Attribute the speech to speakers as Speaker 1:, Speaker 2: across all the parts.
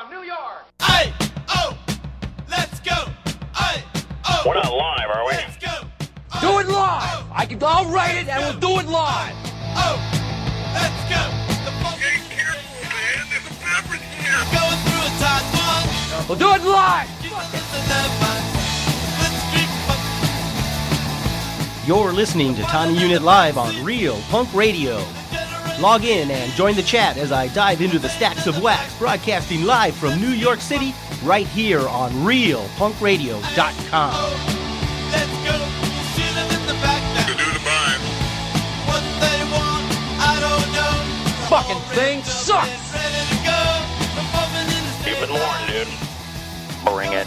Speaker 1: from New York.
Speaker 2: Hey, oh, let's go. Hey, oh,
Speaker 3: We're not live, are we?
Speaker 2: let's go.
Speaker 1: Do it live. Oh. I can. I'll write it, and we'll do it live.
Speaker 2: Oh, let's go. The funk
Speaker 3: Be careful, man. There's a beverage here.
Speaker 2: going through a tight one.
Speaker 1: We'll do it live.
Speaker 2: Jesus is the love man. Let's drink funk.
Speaker 4: You're listening to Tommy Unit Live on Real Punk Radio. Log in and join the chat as I dive into the stacks of wax, broadcasting live from New York City, right here on RealPunkRadio.com.
Speaker 2: Let's go. Shoot 'em in the back now.
Speaker 3: To do the bind.
Speaker 2: What they want, I don't know.
Speaker 1: Fucking thing sucks.
Speaker 2: Ready to go. Performing in the
Speaker 3: You've been warned, dude. Bring it.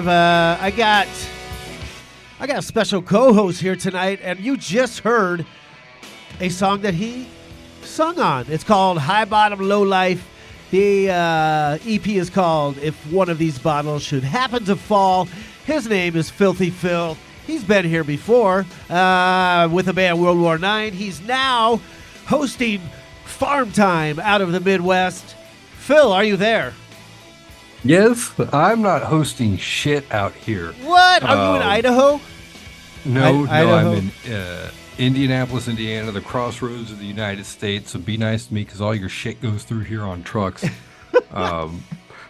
Speaker 5: Live. Uh, I got I got a special co-host here tonight, and you just heard a song that he sung on. It's called "High Bottom Low Life." The uh, EP is called "If One of These Bottles Should Happen to Fall." His name is Filthy Phil. He's been here before uh, with the band World War Nine. He's now hosting Farm Time out of the Midwest. Phil, are you there?
Speaker 6: Yes, I'm not hosting shit out here.
Speaker 5: What? Are you in
Speaker 6: Um,
Speaker 5: Idaho?
Speaker 6: No,
Speaker 5: I-
Speaker 6: no,
Speaker 5: Idaho?
Speaker 6: I'm in uh, Indianapolis, Indiana, the crossroads of the United States. So be nice to me because all your shit goes through here on trucks. um,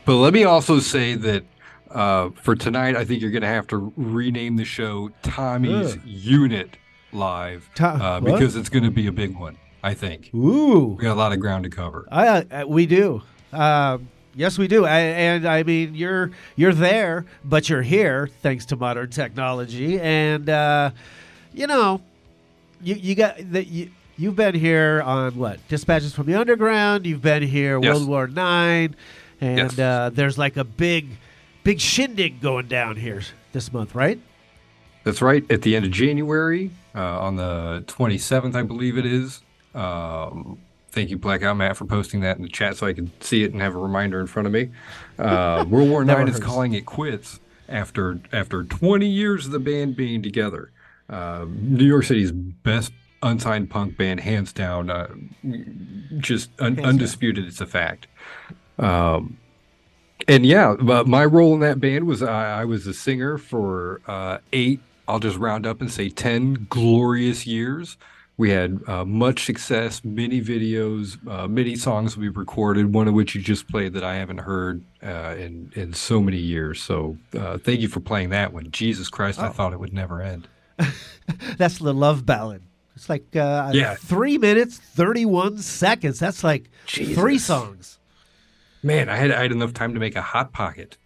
Speaker 6: but let me also say that uh, for tonight, I think you're going to have to rename the show Tommy's
Speaker 5: Ugh.
Speaker 6: Unit Live uh, because it's going to be a big one. I think
Speaker 5: Ooh.
Speaker 6: we got a lot of ground to cover.
Speaker 5: I, uh, we do. Um, yes, we do. I, and I mean, you're you're there, but you're here thanks to modern technology. And uh, you know, you you got that you. You've been here on what? Dispatches from the Underground. You've been here
Speaker 6: Yes.
Speaker 5: World War Nine, and
Speaker 6: Yes.
Speaker 5: uh, there's like a big, big shindig going down here this month, right?
Speaker 6: That's right. At the end of January, uh, on the 27th, I believe it is. Um, thank you, Blackout Matt, for posting that in the chat so I can see it and have a reminder in front of me. Uh, World War Nine is calling it quits after after 20 years of the band being together. Uh, New York City's best unsigned punk band, hands down. Uh, just un-
Speaker 5: down.
Speaker 6: undisputed. It's a fact. Um, and yeah, but my role in that band was I, I was a singer for uh, eight. I'll just round up and say ten glorious years. We had uh, much success, many videos, uh, many songs we recorded. One of which you just played that I haven't heard uh, in in so many years. So uh, thank you for playing that one. Jesus Christ, I thought it would never end.
Speaker 5: That's the love ballad. It's like uh,
Speaker 6: Yeah.
Speaker 5: three minutes, thirty-one seconds. That's like three songs.
Speaker 6: Man, I had I had enough time to make a hot pocket.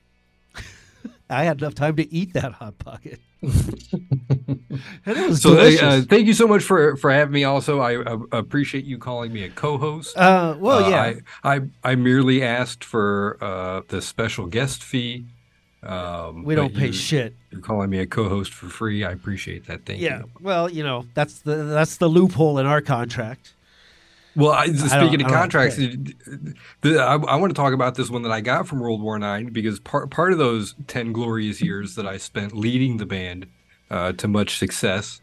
Speaker 5: I had enough time to eat that hot pocket. and it was
Speaker 6: So uh, uh, thank you so much for for having me. Also, I, uh appreciate you calling me a co-host.
Speaker 5: Uh, well,
Speaker 6: Uh,
Speaker 5: yeah.
Speaker 6: I, I I merely asked for uh, the special guest fee. Um,
Speaker 5: we don't pay
Speaker 6: you-
Speaker 5: shit.
Speaker 6: You're calling me a co-host for free. I appreciate that. Thank
Speaker 5: Yeah.
Speaker 6: you. Yeah.
Speaker 5: Well, you know, that's the that's the loophole in our contract.
Speaker 6: Well, I, speaking of contracts, the, I, I want to talk about this one that I got from World War Nine because part part of those ten glorious years that I spent leading the band uh, to much success.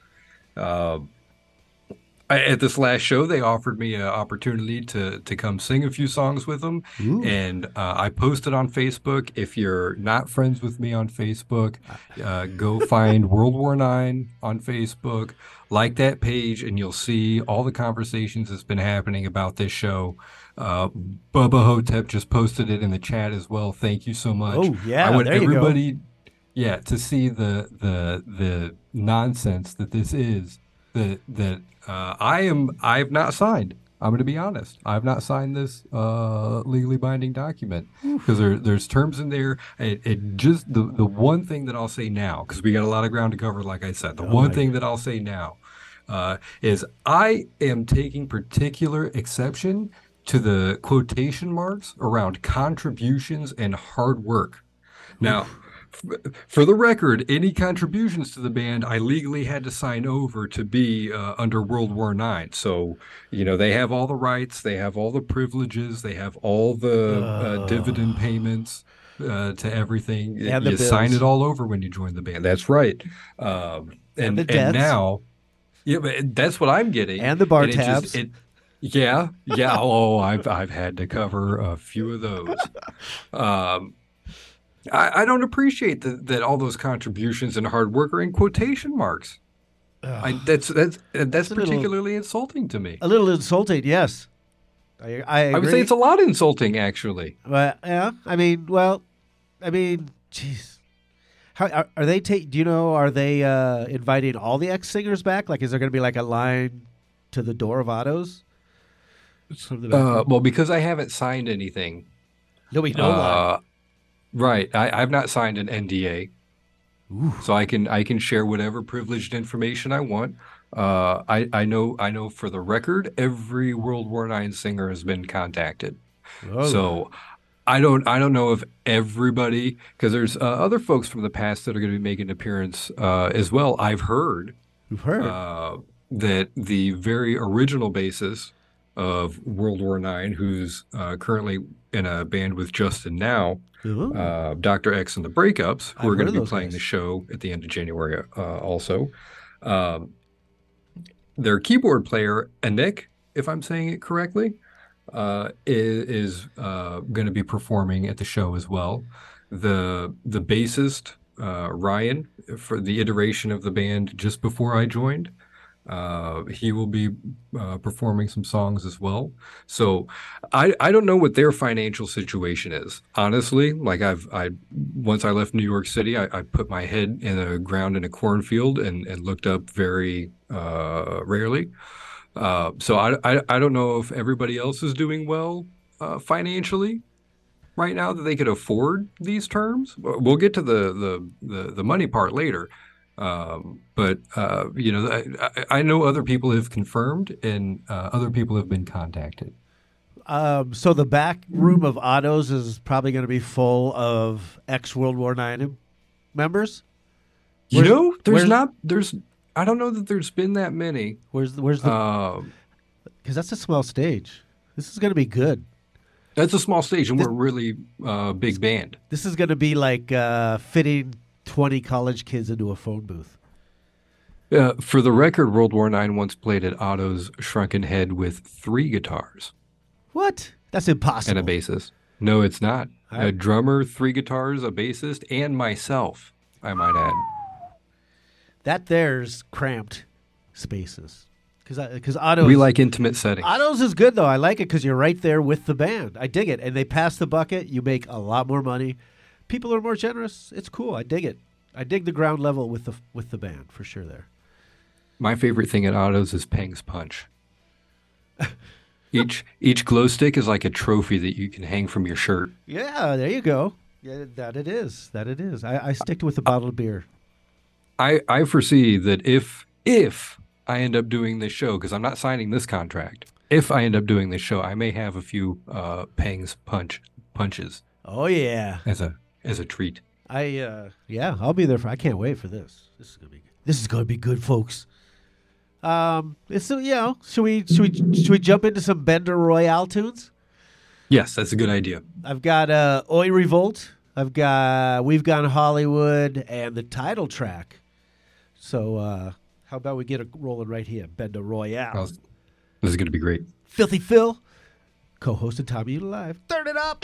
Speaker 6: Uh, I, at this last show, they offered me an opportunity to to come sing a few songs with them, and uh, I posted on Facebook. If you're not friends with me on Facebook, uh, go find World War Nine on Facebook, like that page, and you'll see all the conversations that's been happening about this show. Uh, Bubba Hotep just posted it in the chat as well. Thank you so much.
Speaker 5: Oh, yeah,
Speaker 6: I want
Speaker 5: there you go.
Speaker 6: everybody, yeah, to see the the the nonsense that this is. That that uh, I am. I have not signed. I'm going to be honest. I've not signed this uh, legally binding document because there, there's terms in there. It, it just the the one thing that I'll say now because we got a lot of ground to cover. Like I said, the one thing that I'll say now uh, is I am taking particular exception to the quotation marks around contributions and hard work. Now, for the record, any contributions to the band I legally had to sign over to be uh, under World War IX. So, you know, they have all the rights, they have all the privileges, they have all the uh, dividend payments. Uh, to everything,
Speaker 5: And
Speaker 6: you sign it all over when you join the band. That's right. Um, and
Speaker 5: the
Speaker 6: and, now, yeah, but that's what I'm getting.
Speaker 5: And the bar
Speaker 6: just-
Speaker 5: tabs.
Speaker 6: it- yeah, yeah. Oh, I've I've had to cover a few of those. Um, I, I don't appreciate that that all those contributions and hard work are in quotation marks. I, that's that's that's
Speaker 5: a little-
Speaker 6: particularly insulting to me.
Speaker 5: A little insulting, yes. I, I,
Speaker 6: I would say it's a lot insulting, actually.
Speaker 5: But yeah, I mean, well, I mean, jeez. How are, are they take? Do you know? Are they uh, inviting all the ex singers back? Like, is there going to be like a line to the door of Otto's? The?
Speaker 6: Uh, well, because I haven't signed anything.
Speaker 5: There'll be no line.
Speaker 6: Right. I, I've not signed an NDA, so I can I can share whatever privileged information I want. Uh, I I know I know for the record, every World War IX singer has been contacted.
Speaker 5: Oh.
Speaker 6: So I don't I don't know if everybody because there's uh, other folks from the past that are going to be making an appearance uh, as well. I've heard
Speaker 5: You've heard.
Speaker 6: uh, that the very original basis of World War IX, who's uh, currently in a band with Justin now, uh, Dr. X and the Breakups, who
Speaker 5: I've
Speaker 6: are going to be playing
Speaker 5: guys.
Speaker 6: the show at the end of January uh, also. Um, their keyboard player, Anik, if I'm saying it correctly, uh, is, is uh, going to be performing at the show as well. The the bassist uh, Ryan for the iteration of the band just before I joined. Uh, he will be uh, performing some songs as well. So I I don't know what their financial situation is. Honestly, like I've I once I left New York City, I, I put my head in the ground in a cornfield and and looked up very uh, rarely. Uh, so I, I I don't know if everybody else is doing well uh, financially right now that they could afford these terms. We'll get to the the the, the money part later. Um, but uh, you know, I, I know other people have confirmed, and uh, other people have been contacted.
Speaker 5: Um, so the back room of Otto's is probably going to be full of ex World War Nine members.
Speaker 6: You know, there's not there's I don't know that there's been that many.
Speaker 5: Where's the, where's the?
Speaker 6: Um,
Speaker 5: Because that's a small stage. This is going to be good.
Speaker 6: that's a small stage, and we're a really uh, big band.
Speaker 5: This is going to be like uh, fitting twenty college kids into a phone booth.
Speaker 6: Uh, for the record, World War Nine once played at Otto's Shrunken Head with three guitars
Speaker 5: What? That's impossible.
Speaker 6: and a bassist. No, it's not.
Speaker 5: I-
Speaker 6: A drummer, three guitars, a bassist, and myself. I might add.
Speaker 5: That there's cramped spaces. Because because Otto's
Speaker 6: We like intimate settings.
Speaker 5: Otto's is good though. I like it because you're right there with the band. I dig it, and they pass the bucket. You make a lot more money. People are more generous. It's cool. I dig it. I dig the ground level with the with the band for sure. There.
Speaker 6: My favorite thing at Otto's is Peng's Punch. each each glow stick is like a trophy that you can hang from your shirt.
Speaker 5: Yeah, there you go. Yeah, that it is. That it is. I, I stick with the bottled beer.
Speaker 6: I I foresee that if if I end up doing this show because I'm not signing this contract. If I end up doing this show, I may have a few uh, Peng's Punch punches
Speaker 5: Oh yeah.
Speaker 6: as a as a treat.
Speaker 5: I uh yeah, I'll be there for I can't wait for this. This is gonna be this is gonna be good, folks. Um it's so you know, should we should we should we jump into some Bender Royale tunes?
Speaker 6: Yes, that's a good idea.
Speaker 5: I've got uh Oi Revolt, I've got We've Gone Hollywood and the title track. So uh how about we get it rolling right here, Bender Royale.
Speaker 6: Well, This is going to be great.
Speaker 5: Filthy Phil, co-hosted Tommy Live. Turn it up.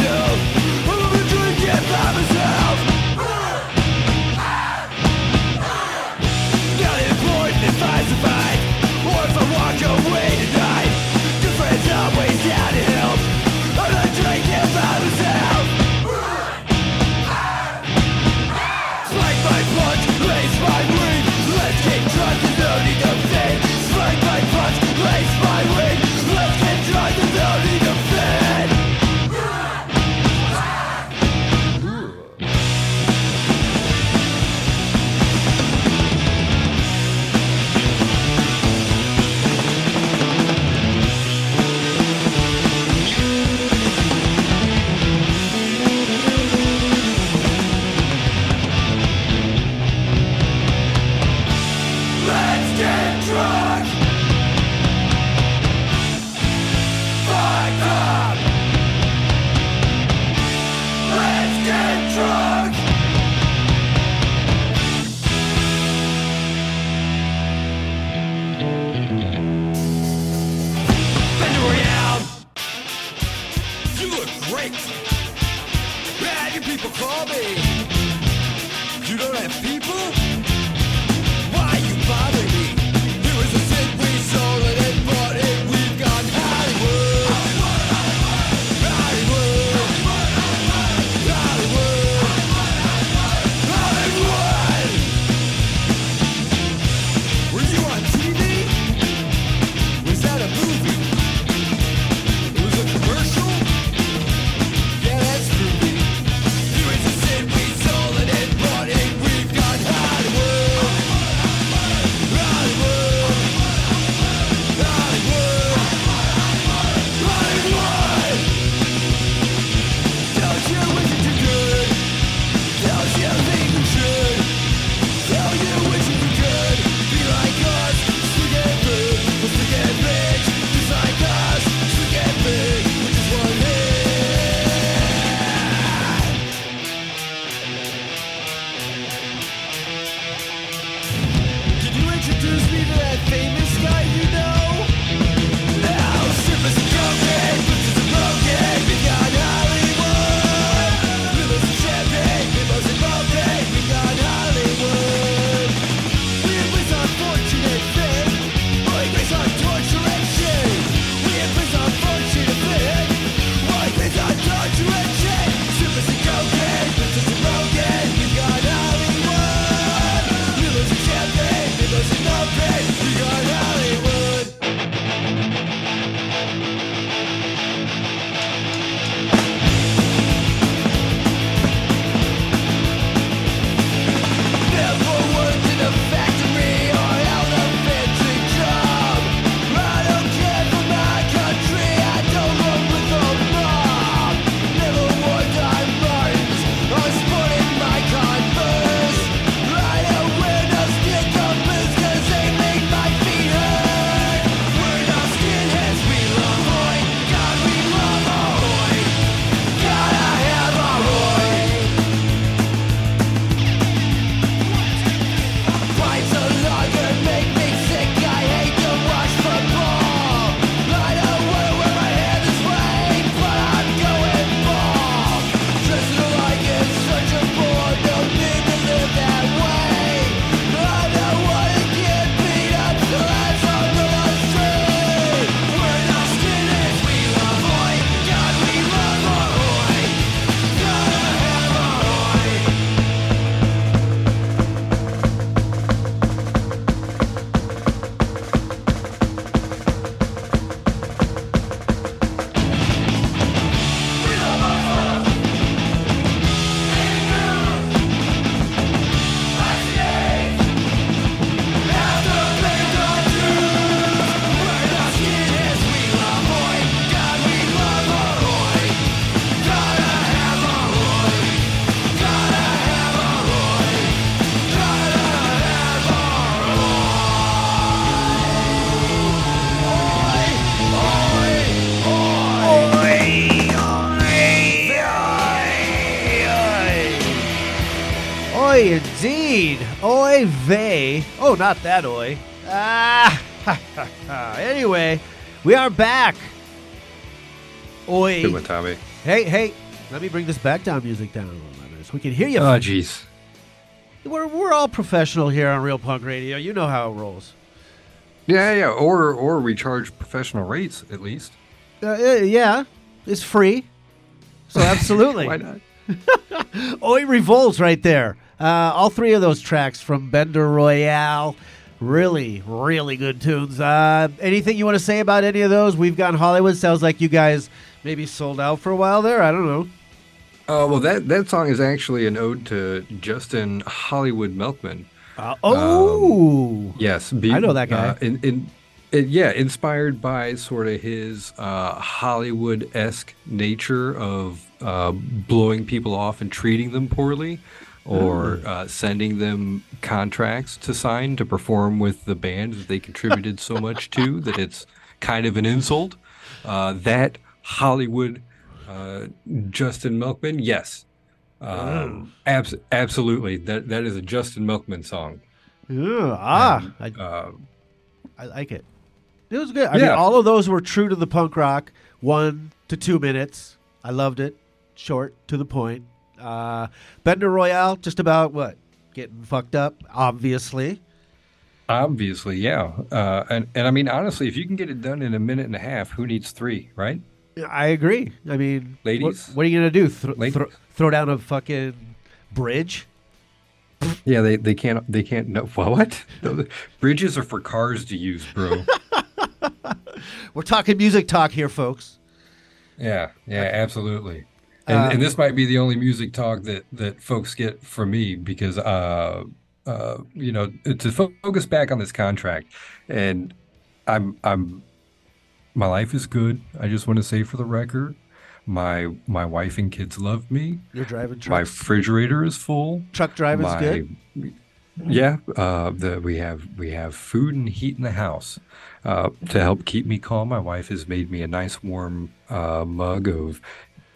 Speaker 5: Oh, not that oi. Ah. anyway, we are back. Oi.
Speaker 6: Good Tommy.
Speaker 5: Hey, hey. Let me bring this back down music down a little bit so we can hear you.
Speaker 6: Oh, jeez.
Speaker 5: we're, we're all professional here on Real Punk Radio. You know how it rolls.
Speaker 6: Yeah, yeah. Or or we charge professional rates at least.
Speaker 5: Uh, uh, yeah, it's free. So absolutely.
Speaker 6: Why not?
Speaker 5: Oi Revolts right there. Uh, all three of those tracks from Bender Royale. Really, really good tunes. Uh, anything you want to say about any of those? We've got Hollywood. Sounds like you guys maybe sold out for a while there. I don't know.
Speaker 6: Uh, well, that that song is actually an ode to Justin Hollywood Milkman.
Speaker 5: Uh, oh,
Speaker 6: Yes, be,
Speaker 5: I know that guy.
Speaker 6: Uh, in, in, yeah, inspired by sort of his uh, Hollywood esque nature of uh, blowing people off and treating them poorly, or
Speaker 5: Hmm.
Speaker 6: uh, sending them contracts to sign to perform with the band that they contributed so much to that it's kind of an insult. Uh, that Hollywood uh, Justin Milkman, yes. Um, abs- absolutely. That that is a Justin Milkman song.
Speaker 5: Yeah, ah, I,
Speaker 6: Uh,
Speaker 5: I like it. It was good. I mean,
Speaker 6: Yeah.
Speaker 5: all of those were true to the punk rock. One to two minutes. I loved it. Short to the point. Uh, Bender Royale, just about what? Getting fucked up, obviously.
Speaker 6: Obviously, yeah. Uh, and, and I mean, honestly, if you can get it done in a minute and a half, who needs three, right?
Speaker 5: I agree. I mean, what-
Speaker 6: Ladies?
Speaker 5: what, are you gonna do? Thro-
Speaker 6: Ladies?
Speaker 5: thro- throw down a fucking bridge?
Speaker 6: Yeah, they, they can't they can't no what? Bridges are for cars to use, bro.
Speaker 5: We're talking music talk here, folks.
Speaker 6: yeah, yeah, absolutely. And,
Speaker 5: Uh,
Speaker 6: and this might be the only music talk that that folks get from me because uh uh you know to fo- focus back on this contract and I'm I'm my life is good. I just want to say for the record, my my wife and kids love me.
Speaker 5: You're driving truck.
Speaker 6: My refrigerator is full.
Speaker 5: truck driving's
Speaker 6: is
Speaker 5: good.
Speaker 6: Yeah, uh, the, we have we have food and heat in the house uh, to help keep me calm. My wife has made me a nice warm uh, mug of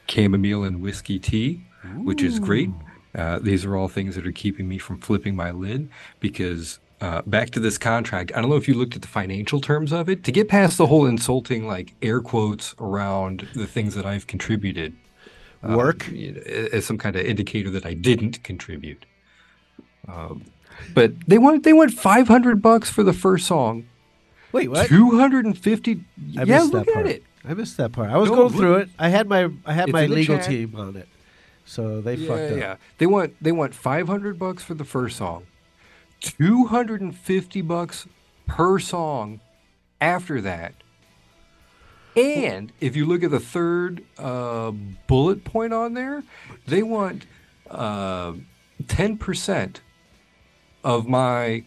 Speaker 6: chamomile and whiskey tea, which is great. Uh, these are all things that are keeping me from flipping my lid because. Uh, back to this contract. I don't know if you looked at the financial terms of it. To get past the whole insulting, like air quotes around the things that I've contributed, um,
Speaker 5: Work.
Speaker 6: as some kind of indicator that I didn't contribute. Um, but they want they want five hundred bucks for the first song,
Speaker 5: Wait, what?
Speaker 6: two hundred and fifty. Yeah, look at it.
Speaker 5: I missed that part. I was
Speaker 6: No,
Speaker 5: going through it. I had my I had my legal
Speaker 6: chat.
Speaker 5: team on it, so they
Speaker 6: Yeah,
Speaker 5: fucked up.
Speaker 6: yeah. They want they want five hundred bucks for the first song, two hundred and fifty bucks per song after that. And if you look at the third uh, bullet point on there, they want uh, ten percent of my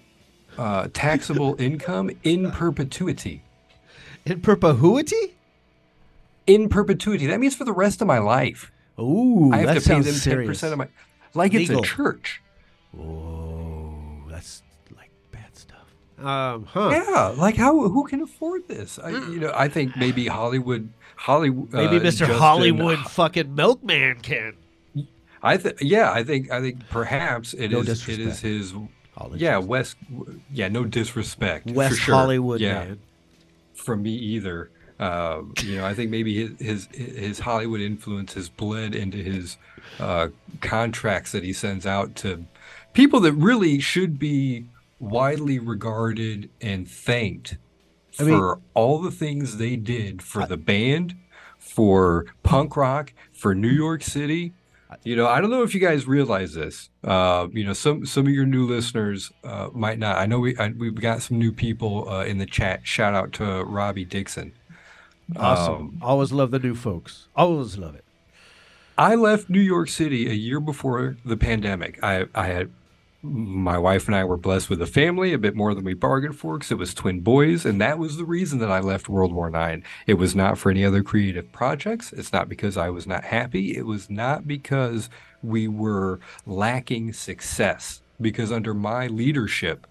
Speaker 6: uh, taxable income in perpetuity.
Speaker 5: In perpetuity?
Speaker 6: In perpetuity. That means for the rest of my life.
Speaker 5: Ooh,
Speaker 6: I have
Speaker 5: that
Speaker 6: to pay
Speaker 5: sounds
Speaker 6: them ten
Speaker 5: serious.
Speaker 6: percent of my like it's a church.
Speaker 5: Oh, that's like bad stuff. Um, huh?
Speaker 6: Yeah, like how who can afford this? I, you know, I think maybe Hollywood, Hollywood,
Speaker 5: Maybe
Speaker 6: uh,
Speaker 5: Mr.
Speaker 6: Justin-
Speaker 5: Hollywood fucking Milkman can.
Speaker 6: I think, yeah, I think, I think perhaps it
Speaker 5: No
Speaker 6: is,
Speaker 5: disrespect.
Speaker 6: is his,
Speaker 5: Apologies.
Speaker 6: yeah, West, yeah, no disrespect,
Speaker 5: West
Speaker 6: for sure.
Speaker 5: Hollywood
Speaker 6: yeah,
Speaker 5: man.
Speaker 6: from me either. Uh, you know, I think maybe his, his his Hollywood influence has bled into his uh, contracts that he sends out to people that really should be widely regarded and thanked
Speaker 5: I mean-
Speaker 6: for all the things they did for the band, for punk rock, for New York City. You know, I don't know if you guys realize this. Uh, you know, some some of your new listeners uh, might not. I know we I, we've got some new people uh, in the chat. Shout out to Robbie Dixon.
Speaker 5: Awesome.
Speaker 6: Um,
Speaker 5: Always love the new folks. Always love it.
Speaker 6: I left New York City a year before the pandemic. I, I had my wife and I were blessed with a family, a bit more than we bargained for, because it was twin boys, and that was the reason that I left World War IX. It was not for any other creative projects. It's not because I was not happy. It was not because we were lacking success. Because under my leadership,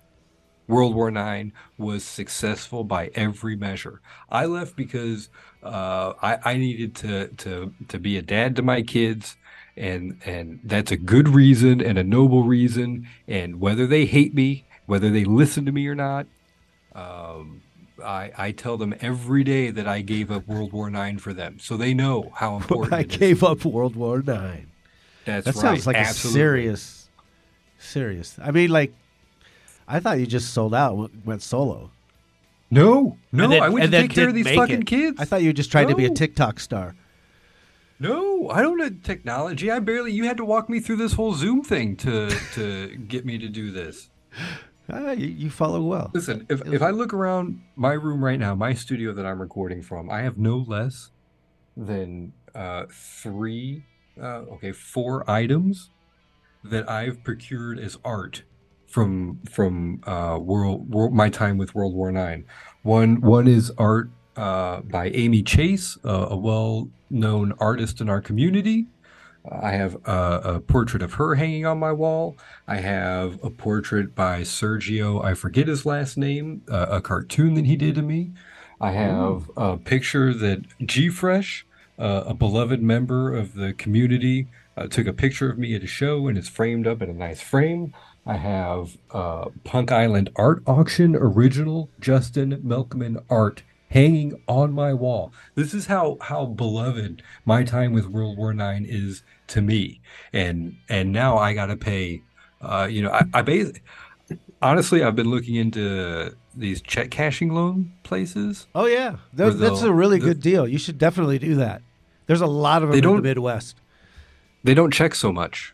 Speaker 6: World War IX was successful by every measure. I left because uh, I, I needed to, to to be a dad to my kids and and that's a good reason and a noble reason. And whether they hate me, whether they listen to me or not, um, I I tell them every day that I gave up World War IX for them, so they know how important.
Speaker 5: I
Speaker 6: it is.
Speaker 5: gave up World War Nine.
Speaker 6: That's
Speaker 5: That
Speaker 6: right.
Speaker 5: sounds like
Speaker 6: Absolutely.
Speaker 5: a serious, serious. I mean, like, I thought you just sold out, went, went solo.
Speaker 6: No, no,
Speaker 5: then-
Speaker 6: I went to take care of
Speaker 5: didn't
Speaker 6: these fucking
Speaker 5: it.
Speaker 6: kids.
Speaker 5: I thought you were just trying to be a TikTok star.
Speaker 6: No, I don't know technology. I barely. You had to walk me through this whole Zoom thing to to get me to do this.
Speaker 5: Ah, you, you follow well.
Speaker 6: Listen, if if I look around my room right now, my studio that I'm recording from, I have no less than uh, three, uh, okay, four items that I've procured as art from from uh, world, world my time with World War Nine. One one is art uh, by Amy Chase, uh, a well-known artist in our community. I have a, a portrait of her hanging on my wall. I have a portrait by Sergio, I forget his last name, uh, a cartoon that he did to me. I have a picture that G Fresh, uh, a beloved member of the community, uh, took a picture of me at a show and it's framed up in a nice frame. I have uh, Punk Island Art Auction original Justin Milkman art hanging on my wall. This is how how beloved my time with World War Nine is to me, and and now I got to pay. Uh, you know, I, I bas- honestly I've been looking into these check cashing loan places.
Speaker 5: Oh yeah, That- that's a really good deal. You should definitely do that. There's a lot of them in the Midwest.
Speaker 6: They don't check so much.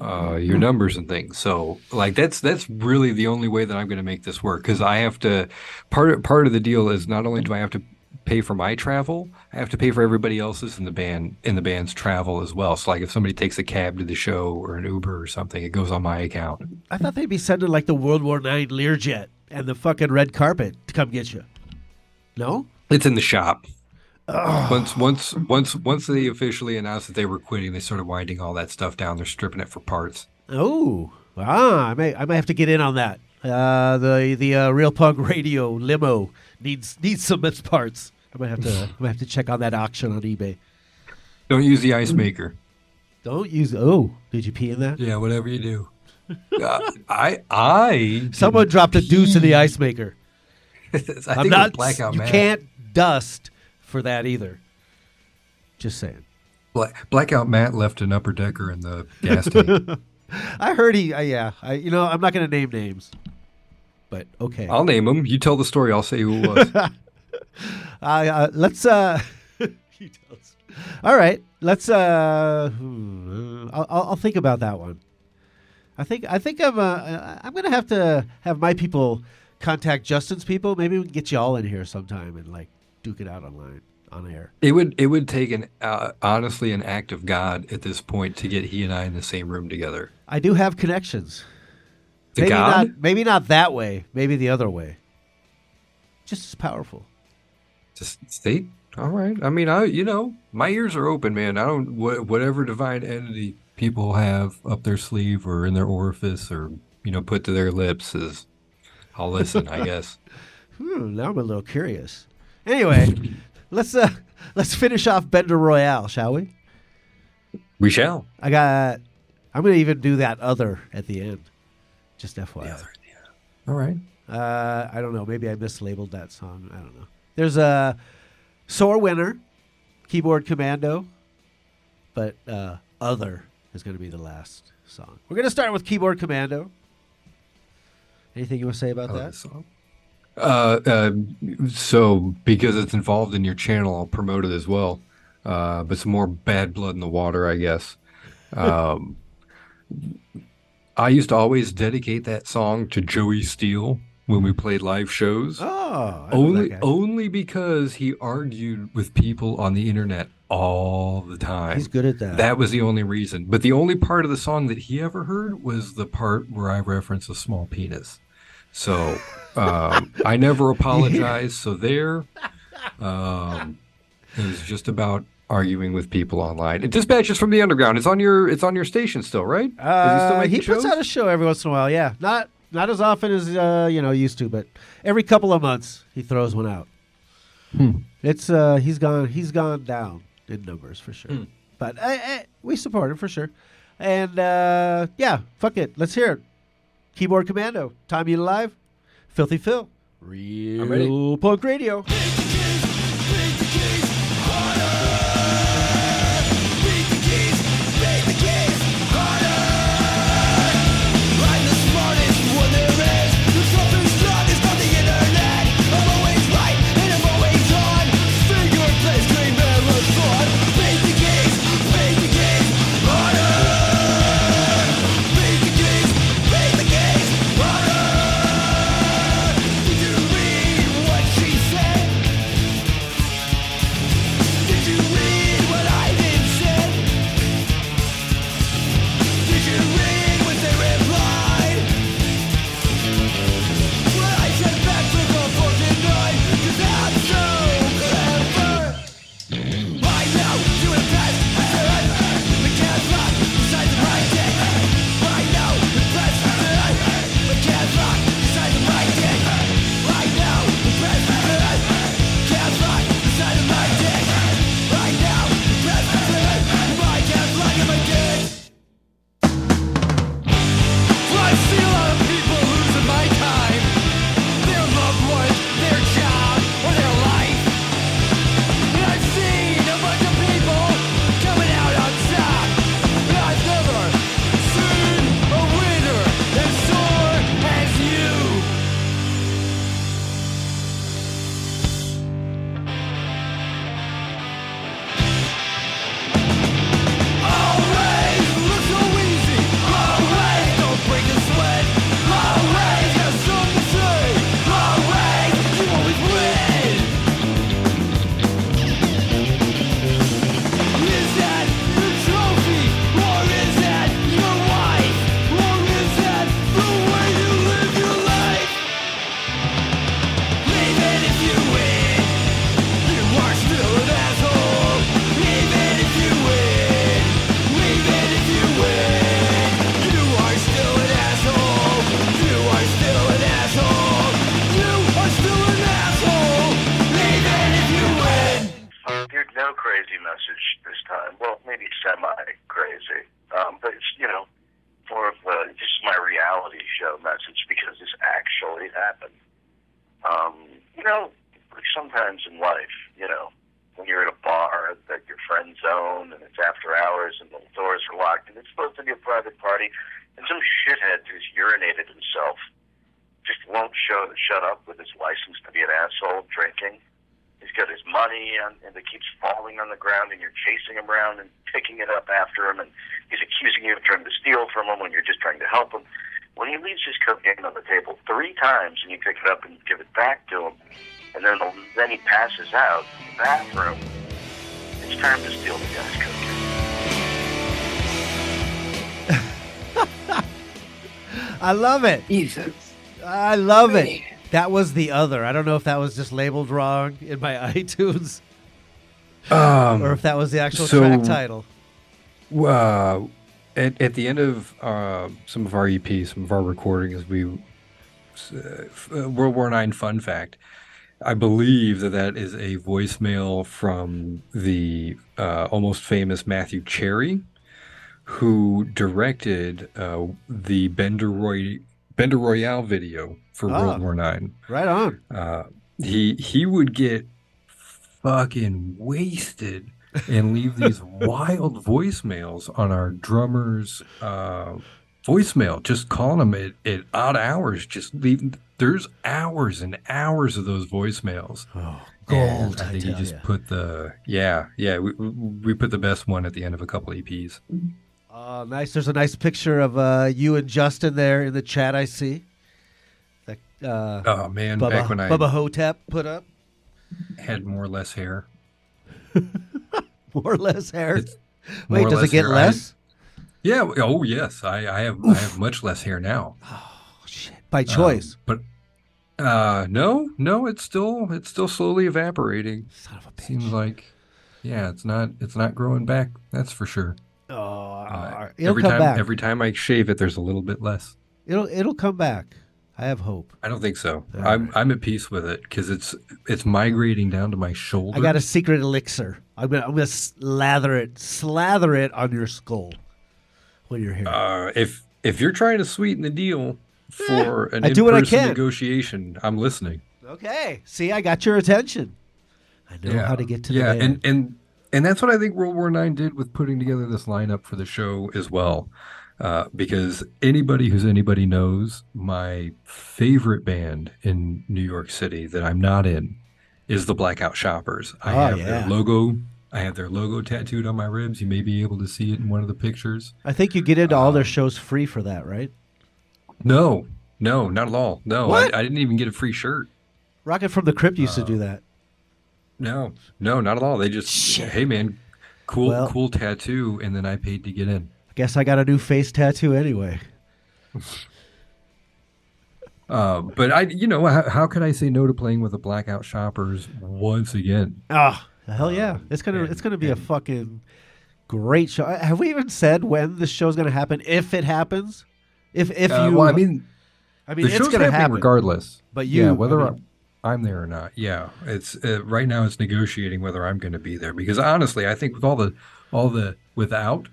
Speaker 6: Uh, your numbers and things. So, like that's that's really the only way that I'm going to make this work because I have to. Part of, part of the deal is not only do I have to pay for my travel, I have to pay for everybody else's in the band in the band's travel as well. So, like if somebody takes a cab to the show or an Uber or something, it goes on my account.
Speaker 5: I thought they'd be sending like the World War Nine Learjet and the fucking red carpet to come get you. No?
Speaker 6: It's in the shop. Once once once once they officially announced that they were quitting, they started winding all that stuff down. They're stripping it for parts.
Speaker 5: Oh, ah, I may I may have to get in on that. Uh, the the uh, Real Punk Radio limo needs needs some its parts. I might have to I might have to check on that auction on eBay.
Speaker 6: Don't use the ice maker.
Speaker 5: Don't use. Oh, did you pee in that?
Speaker 6: Yeah, whatever you do. Uh, I I
Speaker 5: Someone dropped a deuce in the ice maker.
Speaker 6: I
Speaker 5: I'm
Speaker 6: it
Speaker 5: not.
Speaker 6: blackout
Speaker 5: you
Speaker 6: Matt.
Speaker 5: can't dust for that either. Just saying.
Speaker 6: Black, blackout Matt left an upper decker in the gas tank.
Speaker 5: I heard he. Uh, yeah. I. You know. I'm not going to name names. But okay.
Speaker 6: I'll name him. You tell the story. I'll say who it was.
Speaker 5: Uh, uh, let's. Uh, he does. All right. Let's. Uh, hmm, I'll, I'll I'll think about that one. I think. I think I'm. Uh, I'm gonna have to have my people contact Justin's people. Maybe we can get you all in here sometime and like duke it out online on air.
Speaker 6: it would it would take an uh, honestly an act of God at this point to get he and I in the same room together.
Speaker 5: I do have connections.
Speaker 6: To
Speaker 5: maybe
Speaker 6: God?
Speaker 5: not. Maybe not that way. Maybe the other way. Just as powerful.
Speaker 6: Just state. All right. I mean, I you know my ears are open, man. I don't wha- whatever divine entity people have up their sleeve or in their orifice or you know put to their lips is. I'll listen. I guess.
Speaker 5: Hmm, now I'm a little curious. Anyway, let's uh let's finish off Bender Royale, shall we?
Speaker 6: We shall.
Speaker 5: I got. I'm gonna even do that other at the end. Just FYI.
Speaker 6: All right.
Speaker 5: Uh, I don't know. Maybe I mislabeled that song. I don't know. There's a sore winner, keyboard commando, but uh, other is gonna be the last song. We're gonna start with keyboard commando. Anything you want to say about that?
Speaker 6: song. Uh, uh, so because it's involved in your channel, I'll promote it as well. Uh, but some more bad blood in the water, I guess. Um, I used to always dedicate that song to Joey Steele when we played live shows.
Speaker 5: Oh,
Speaker 6: only, only because he argued with people on the internet all the time.
Speaker 5: he's good at that.
Speaker 6: That was the only reason. But the only part of the song that he ever heard was the part where I reference a small penis. So um, I never apologized. So there, um, it was just about arguing with people online. And dispatches from the underground. It's on your. It's on your station still, right?
Speaker 5: Uh,
Speaker 6: making
Speaker 5: he puts out a show every once in a while. Yeah, not not as often as uh, you know used to, but every couple of months he throws one out.
Speaker 6: Hmm.
Speaker 5: It's uh, he's gone he's gone down in numbers for sure.
Speaker 6: Hmm.
Speaker 3: But uh, uh, we support him for sure. And uh, yeah, fuck it. Let's hear it. Keyboard Commando, Time You Live, Filthy Phil. Real Punk Radio.
Speaker 7: No crazy message this time. Well, maybe semi-crazy, um, but it's you know more of a, just my reality show message because this actually happened. Um, you know, like sometimes in life, you know, when you're at a bar that your friends own and it's after hours and the doors are locked and it's supposed to be a private party, and some shithead who's urinated himself just won't show shut up with his license to be an asshole drinking. He's got his money on, and it keeps falling on the ground, and you're chasing him around and picking it up after him, and he's accusing you of trying to steal from him when you're just trying to help him. When he leaves his cocaine on the table three times, and you pick it up and give it back to him, and then then he passes out in the bathroom, it's time to steal the guy's cocaine.
Speaker 3: I love it.
Speaker 5: Jesus.
Speaker 3: I love it. That was the other. I don't know if that was just labeled wrong in my iTunes
Speaker 6: Um,
Speaker 3: or if that was the actual
Speaker 6: so-
Speaker 3: track title.
Speaker 6: uh, at, at the end of uh, some of our EPs, some of our recordings, we uh, uh, World War Nine fun fact. I believe that that is a voicemail from the uh, almost famous Matthew Cherry, who directed uh, the Bender Roy Bender Royale video for
Speaker 3: Ah.
Speaker 6: World War Nine.
Speaker 3: Right on.
Speaker 6: Uh, he he would get fucking wasted and leave these wild voicemails on our drummer's uh, voicemail, just calling him at, at odd hours. Just leave. There's hours and hours of those voicemails.
Speaker 3: Oh, gold,
Speaker 6: I think he just
Speaker 3: ya.
Speaker 6: put the yeah yeah we, we we put the best one at the end of a couple EPs.
Speaker 3: Oh, nice. There's a nice picture of uh, you and Justin there in the chat. I see. Uh,
Speaker 6: Oh man,
Speaker 3: Bubba,
Speaker 6: back when I
Speaker 3: Bubba Ho-Tep put up
Speaker 6: had more or less hair.
Speaker 3: more or less hair.
Speaker 6: It's
Speaker 3: Wait, does it get
Speaker 6: hair. I-
Speaker 3: less?
Speaker 6: Yeah. Oh yes, I, I have I have much less hair now. Oh shit!
Speaker 3: By choice.
Speaker 6: Um, but uh, no, no, it's still it's still slowly evaporating.
Speaker 3: Son of a bitch.
Speaker 6: Seems like, yeah, it's not it's not growing back. That's for sure.
Speaker 3: oh,
Speaker 6: Uh,
Speaker 3: it'll
Speaker 6: every
Speaker 3: come
Speaker 6: time
Speaker 3: back.
Speaker 6: every time I shave it, there's a little bit less.
Speaker 3: It'll it'll come back.
Speaker 5: I have hope.
Speaker 6: I don't think so.
Speaker 5: All
Speaker 6: I'm
Speaker 5: right.
Speaker 6: I'm at peace with it because it's it's migrating down to my shoulder.
Speaker 5: I got a secret elixir. I'm gonna I'm gonna slather it, slather it on your skull when you're here.
Speaker 6: Uh, if if you're trying to sweeten the deal for an
Speaker 5: I do what I can.
Speaker 6: negotiation, I'm listening.
Speaker 5: okay, see, I got your attention. I know how to get to the
Speaker 6: yeah, and and and that's what I think World War Nine did with putting together this lineup for the show as well. Uh, because anybody who's anybody knows my favorite band in New York City that I'm not in is the Blackout Shoppers. I
Speaker 5: Oh,
Speaker 6: have
Speaker 5: yeah.
Speaker 6: their logo. I have their logo tattooed on my ribs. You may be able to see it in one of the pictures.
Speaker 5: I think you get into all
Speaker 6: Um,
Speaker 5: their shows free for that, right?
Speaker 6: No, no, not at all. No? I, I didn't even get a free shirt.
Speaker 5: Rocket from the Crypt used
Speaker 6: Uh,
Speaker 5: to do that.
Speaker 6: No, no, not at all. They just,
Speaker 5: Shit.
Speaker 6: hey man, cool,
Speaker 5: Well-
Speaker 6: cool tattoo, and then I paid to get in.
Speaker 5: Guess I got a new face tattoo anyway.
Speaker 6: Uh, but I, you know, how, how could I say no to playing with the Blackout Shoppers once again?
Speaker 5: Oh, hell yeah! It's gonna
Speaker 6: Um, and-
Speaker 5: it's gonna be a fucking great show. Uh, Have we even said when the show's gonna happen? If it happens, if if
Speaker 6: Uh,
Speaker 5: you,
Speaker 6: well, I mean,
Speaker 5: I mean,
Speaker 6: the
Speaker 5: it's gonna happen.
Speaker 6: regardless.
Speaker 5: But you, yeah,
Speaker 6: whether
Speaker 5: I mean-
Speaker 6: I'm there or not, yeah, it's uh, right now. It's negotiating whether I'm going to be there because honestly, I think with all the all the without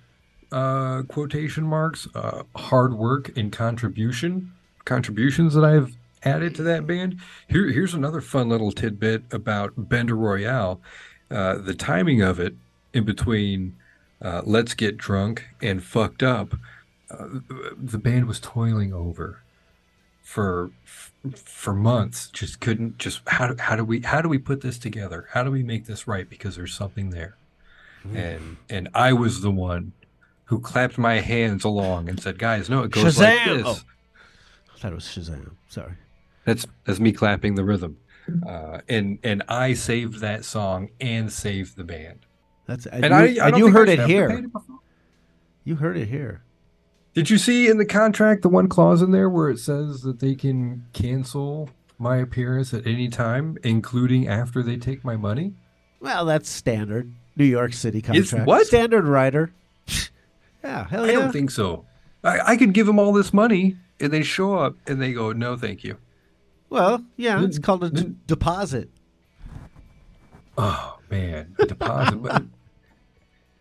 Speaker 6: uh, quotation marks, uh, hard work and contribution contributions that I've added to that band. Here, here's another fun little tidbit about Bender Royale. Uh, the timing of it in between uh, Let's Get Drunk and Fucked Up, uh, the band was toiling over for for months. Just couldn't just how do, how do we how do we put this together? How do we make this right? Because there's something there, and and I was the one who clapped my hands along and said, "Guys, no, it goes like
Speaker 5: Shazam!
Speaker 6: this."
Speaker 5: Oh. I thought it was Shazam. Sorry.
Speaker 6: That's that's me clapping the rhythm, uh, and and I saved that song and saved the band.
Speaker 5: That's and,
Speaker 6: And
Speaker 5: you,
Speaker 6: I, I
Speaker 5: and you heard it here.
Speaker 6: it.
Speaker 5: You heard it here.
Speaker 6: Did you see in the contract the one clause in there where it says that they can cancel my appearance at any time, including after they take my money?
Speaker 5: Well, that's standard New York City
Speaker 6: It's
Speaker 5: contract.
Speaker 6: what?
Speaker 5: Standard writer. yeah, hell yeah.
Speaker 6: I don't think so. I, I could give them all this money and they show up and they go, no, thank you.
Speaker 5: well, yeah, it's called a d- deposit.
Speaker 6: Oh man, a deposit. but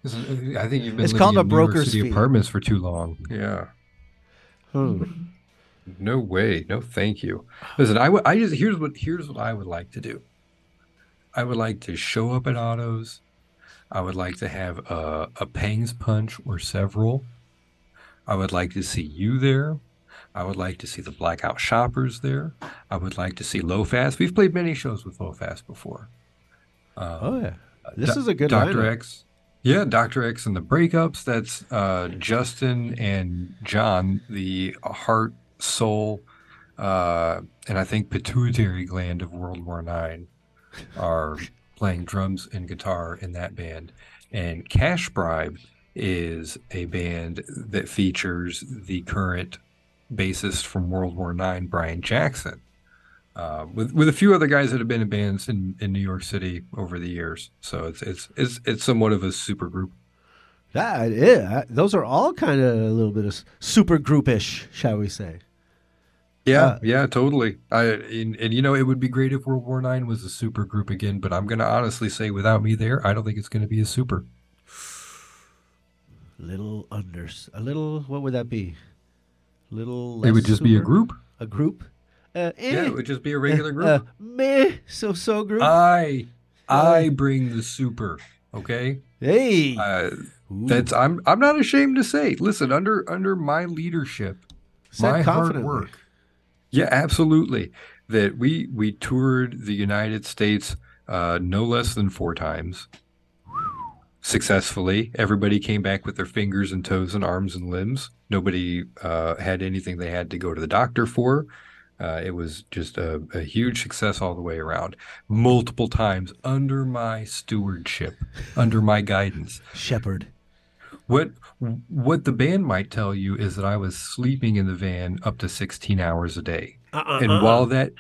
Speaker 6: is, I think you've been
Speaker 5: It's
Speaker 6: living
Speaker 5: called
Speaker 6: in
Speaker 5: a
Speaker 6: New York
Speaker 5: broker's
Speaker 6: City
Speaker 5: fee.
Speaker 6: apartments for too long. Yeah.
Speaker 5: Hmm.
Speaker 6: No way. No, thank you. Listen, I would. I just here's what here's what I would like to do. I would like to show up at Otto's. I would like to have a, a Pangs punch or several. I would like to see you there. I would like to see the Blackout Shoppers there. I would like to see Low Fast. We've played many shows with Low Fast before. Um,
Speaker 5: Oh yeah, this
Speaker 6: Do-
Speaker 5: is a good
Speaker 6: Dr.
Speaker 5: lineup.
Speaker 6: X. Yeah, Dr. X and the breakups. That's uh, Justin and John, the heart, soul, uh, and I think pituitary gland of World War Nine, are playing drums and guitar in that band. And Cash Bribe is a band that features the current bassist from World War Nine, Brian Jackson uh, with with a few other guys that have been in bands in, in New York City over the years. So it's it's it's it's somewhat of a super group.
Speaker 5: Yeah, yeah, those are all kind of a little bit of super groupish, shall we say?
Speaker 6: Yeah,
Speaker 5: Uh,
Speaker 6: yeah, totally. I and, and you know it would be great if World War Nine was a super group again, but I'm gonna honestly say without me there, I don't think it's gonna be a super.
Speaker 5: Little under, a little. What would that be? Little.
Speaker 6: it would
Speaker 5: less
Speaker 6: just be a group.
Speaker 5: A group. Uh, eh,
Speaker 6: Yeah, it would just be a regular group.
Speaker 5: Uh, meh, so so group.
Speaker 6: I I bring the super. Okay.
Speaker 5: hey,
Speaker 6: Uh, that's I'm I'm not ashamed to say. Listen, under under my leadership,
Speaker 5: Said
Speaker 6: my hard
Speaker 5: confidently.
Speaker 6: work. Yeah, absolutely. That we we toured the United States uh, no less than four times successfully. Everybody came back with their fingers and toes and arms and limbs. Nobody uh, had anything they had to go to the doctor for. Uh, it was just a, a huge success all the way around. Multiple times under my stewardship, under my guidance.
Speaker 5: Shepherd.
Speaker 6: What what the band might tell you is that I was sleeping in the van up to 16 hours a day.
Speaker 5: Uh-uh,
Speaker 6: and
Speaker 5: uh-uh.
Speaker 6: while that,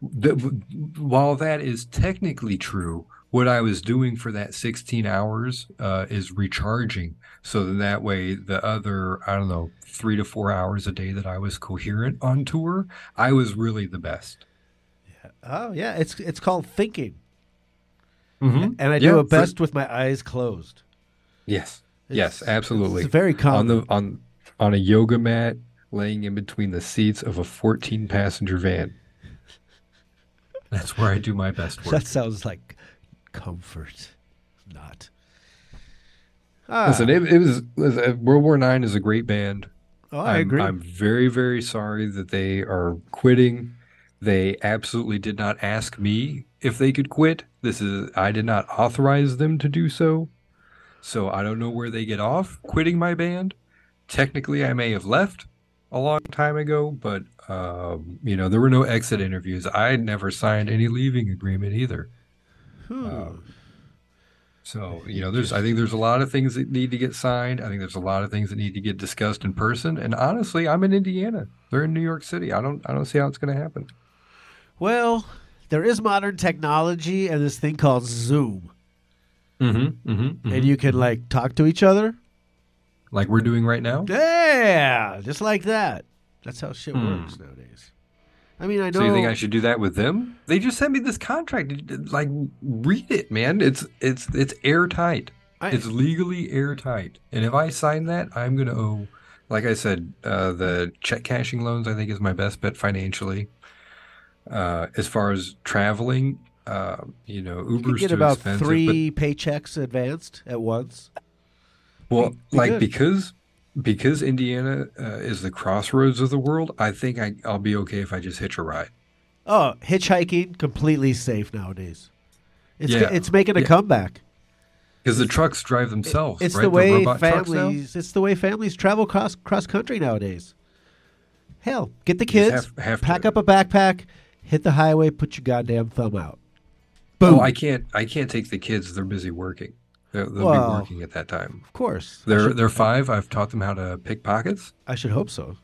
Speaker 6: that while that is technically true, what I was doing for that 16 hours uh, is recharging. So then that way, the other, I don't know, three to four hours a day that I was coherent on tour, I was really the best.
Speaker 5: Oh yeah, it's it's called thinking,
Speaker 6: Mm-hmm.
Speaker 5: and I do it best with my eyes closed.
Speaker 6: yes.
Speaker 5: It's-
Speaker 6: yes, absolutely.
Speaker 5: It's very
Speaker 6: on
Speaker 5: common.
Speaker 6: the on on a yoga mat, laying in between the seats of a 14 passenger van. That's where I do my best work.
Speaker 5: that sounds like comfort, not. Ah,
Speaker 6: Listen, it, it was listen, World War Nine is a great band.
Speaker 5: oh, I
Speaker 6: I'm,
Speaker 5: agree.
Speaker 6: I'm very, very sorry that they are quitting. They absolutely did not ask me if they could quit. This is I did not authorize them to do so. So I don't know where they get off quitting my band. Technically, I may have left a long time ago, but um, you know there were no exit interviews. I never signed any leaving agreement either.
Speaker 5: Hmm.
Speaker 6: So you know, there's I think there's a lot of things that need to get signed. I think there's a lot of things that need to get discussed in person. And honestly, I'm in Indiana. They're in New York City. I don't I don't see how it's going to happen.
Speaker 5: well, there is modern technology and this thing called Zoom,
Speaker 6: Mm-hmm. Mm-hmm.
Speaker 5: and you can like talk to each other.
Speaker 6: like we're doing right now.
Speaker 5: Yeah, just like that. That's how shit
Speaker 6: Hmm.
Speaker 5: works nowadays. I mean, I don't know.
Speaker 6: So you think I should do that with them? They just sent me this contract. Like, read it, man. It's it's it's airtight.
Speaker 5: I-
Speaker 6: it's legally airtight. And if I sign that, I'm gonna owe. Like I said, uh, the check cashing loans I think is my best bet financially. Uh, as far as traveling, uh, you know,
Speaker 5: you
Speaker 6: Uber's
Speaker 5: could get about
Speaker 6: expensive.
Speaker 5: three paychecks advanced at once.
Speaker 6: Well,
Speaker 5: be-
Speaker 6: like
Speaker 5: good.
Speaker 6: because because Indiana uh, is the crossroads of the world, I think I, I'll be okay if I just hitch a ride.
Speaker 5: Oh, hitchhiking completely safe nowadays. It's
Speaker 6: Yeah.
Speaker 5: it's making a
Speaker 6: Yeah.
Speaker 5: comeback.
Speaker 6: Because the trucks drive themselves.
Speaker 5: It's
Speaker 6: right?
Speaker 5: the way
Speaker 6: robot
Speaker 5: families. It's the way families travel cross cross country nowadays. Hell, get the kids,
Speaker 6: have- have
Speaker 5: pack
Speaker 6: to-
Speaker 5: up a backpack, hit the highway, put your goddamn thumb out. Boom.
Speaker 6: Oh, I can't. I can't take the kids. They're busy working. They'll, they'll
Speaker 5: Well,
Speaker 6: be working at that time.
Speaker 5: of course,
Speaker 6: They're
Speaker 5: should,
Speaker 6: they're five. I've taught them how to pick pockets.
Speaker 5: I should hope so.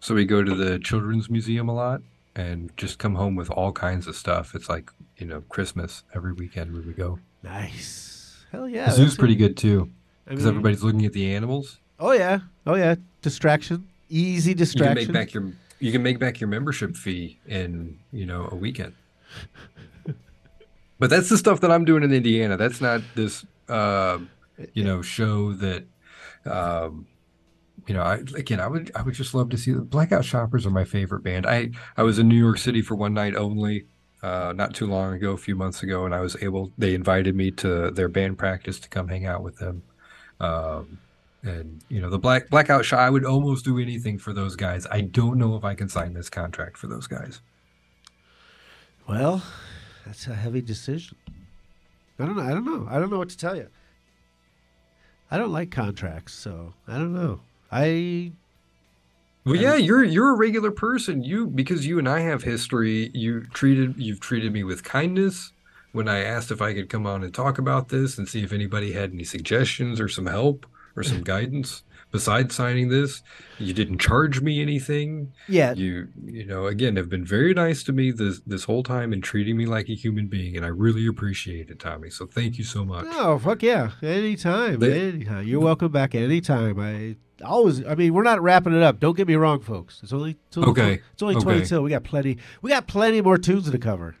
Speaker 6: So we go to the children's museum a lot and just come home with all kinds of stuff. It's like you know Christmas every weekend we go.
Speaker 5: Nice. Hell yeah.
Speaker 6: the zoo's pretty good too
Speaker 5: I
Speaker 6: because
Speaker 5: mean,
Speaker 6: everybody's looking at the animals.
Speaker 5: Oh yeah. Oh yeah. Distraction. Easy distraction.
Speaker 6: You can make back your you can make back your membership fee in you know a weekend. But that's the stuff that I'm doing in Indiana. That's not this uh, you know show that um, you know. I again, I would I would just love to see the Blackout Shoppers are my favorite band. I I was in New York City for one night only. Uh, not too long ago, a few months ago, and I was able. They invited me to their band practice to come hang out with them. Um, and you know the black blackout shot i would almost do anything for those guys i don't know if i can sign this contract for those guys
Speaker 5: Well, that's a heavy decision. I don't know. I don't know. I don't know what to tell you. I don't like contracts, so I don't know. I
Speaker 6: well yeah you're you're a regular person you because you and i have history you treated you've treated me with kindness when i asked if i could come on and talk about this and see if anybody had any suggestions or some help or some guidance besides signing this you didn't charge me anything
Speaker 5: yeah.
Speaker 6: you you know again have been very nice to me this this whole time and treating me like a human being and i really appreciate it tommy so thank you so much
Speaker 5: Oh fuck yeah! Anytime,
Speaker 6: They-
Speaker 5: anytime. You're welcome back anytime. I always. I mean, we're not wrapping it up. Don't get me wrong, folks. It's only it's only,
Speaker 6: Okay,
Speaker 5: It's only
Speaker 6: okay.
Speaker 5: twenty two. We got plenty. We got plenty more tunes to cover.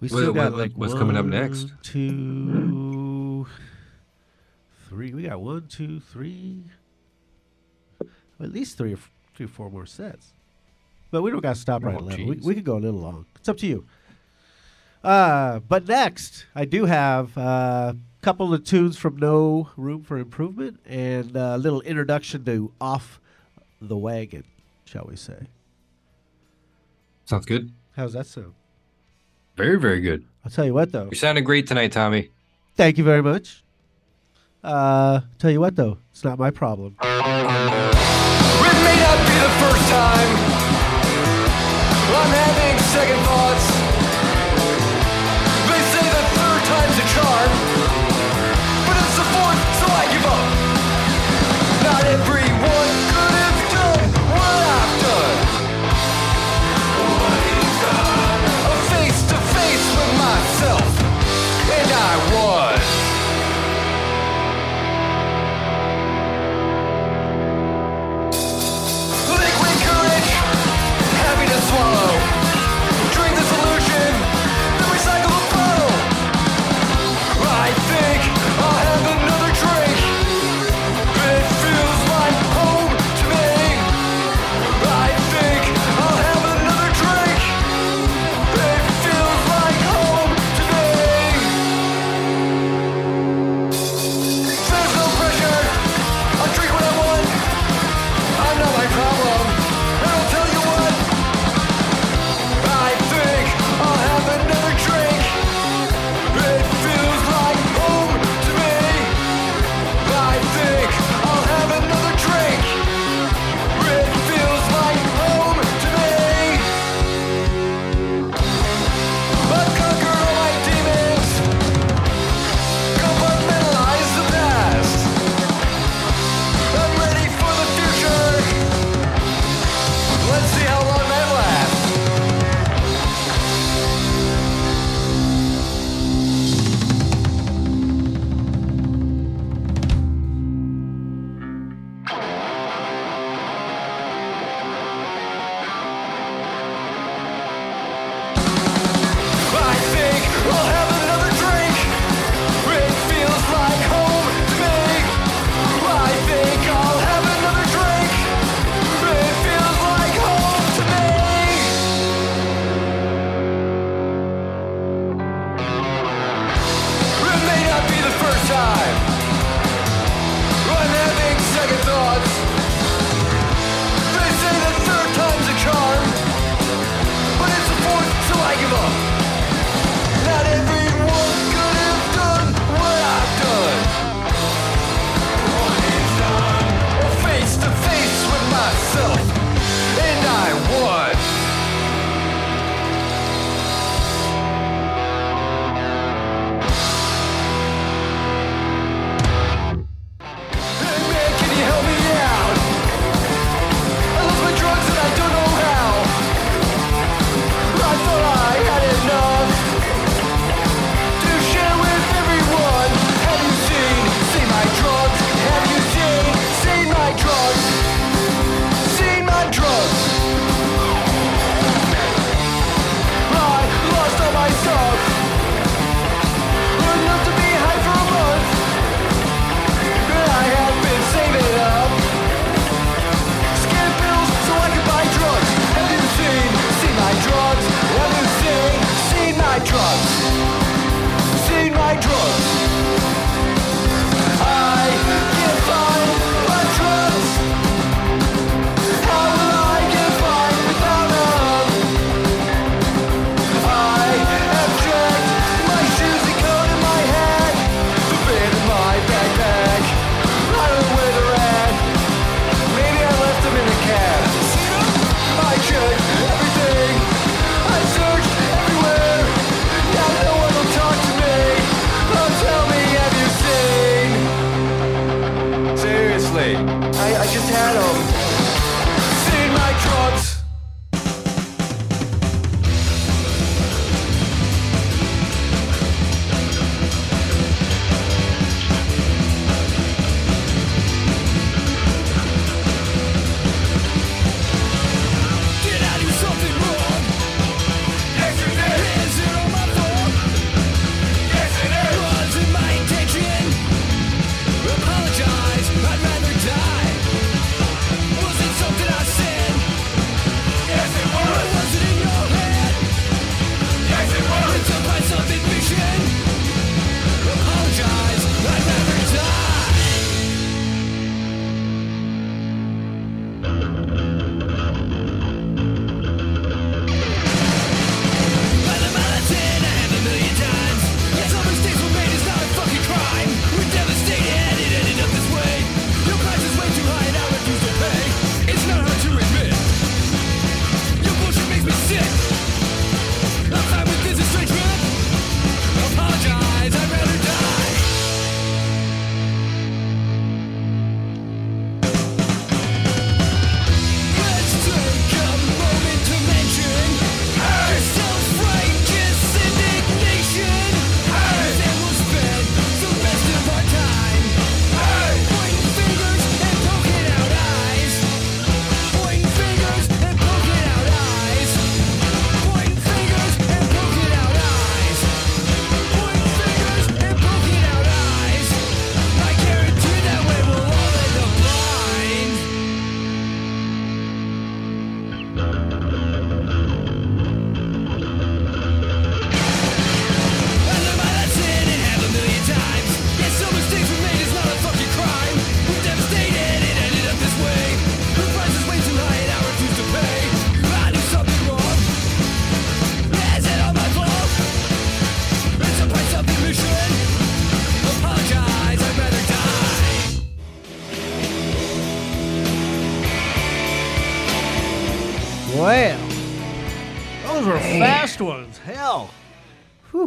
Speaker 5: We still
Speaker 6: What-
Speaker 5: got
Speaker 6: what-
Speaker 5: like
Speaker 6: what's coming up next?
Speaker 5: Two, three. We got one, two, three. At least three or f- three or four more sets. But we don't got to stop right
Speaker 6: Oh,
Speaker 5: at eleven. We, we could go a little long. It's up to you. Uh, but next, I do have a couple of tunes from No Room for Improvement and a little introduction to Off the Wagon, shall we say.
Speaker 6: sounds good
Speaker 5: How's that sound?
Speaker 6: very very good
Speaker 5: I'll tell you what, though.
Speaker 6: you sounded great tonight tommy
Speaker 5: Thank you very much. Uh, tell you what, though, it's not my problem.
Speaker 2: It may not be the first time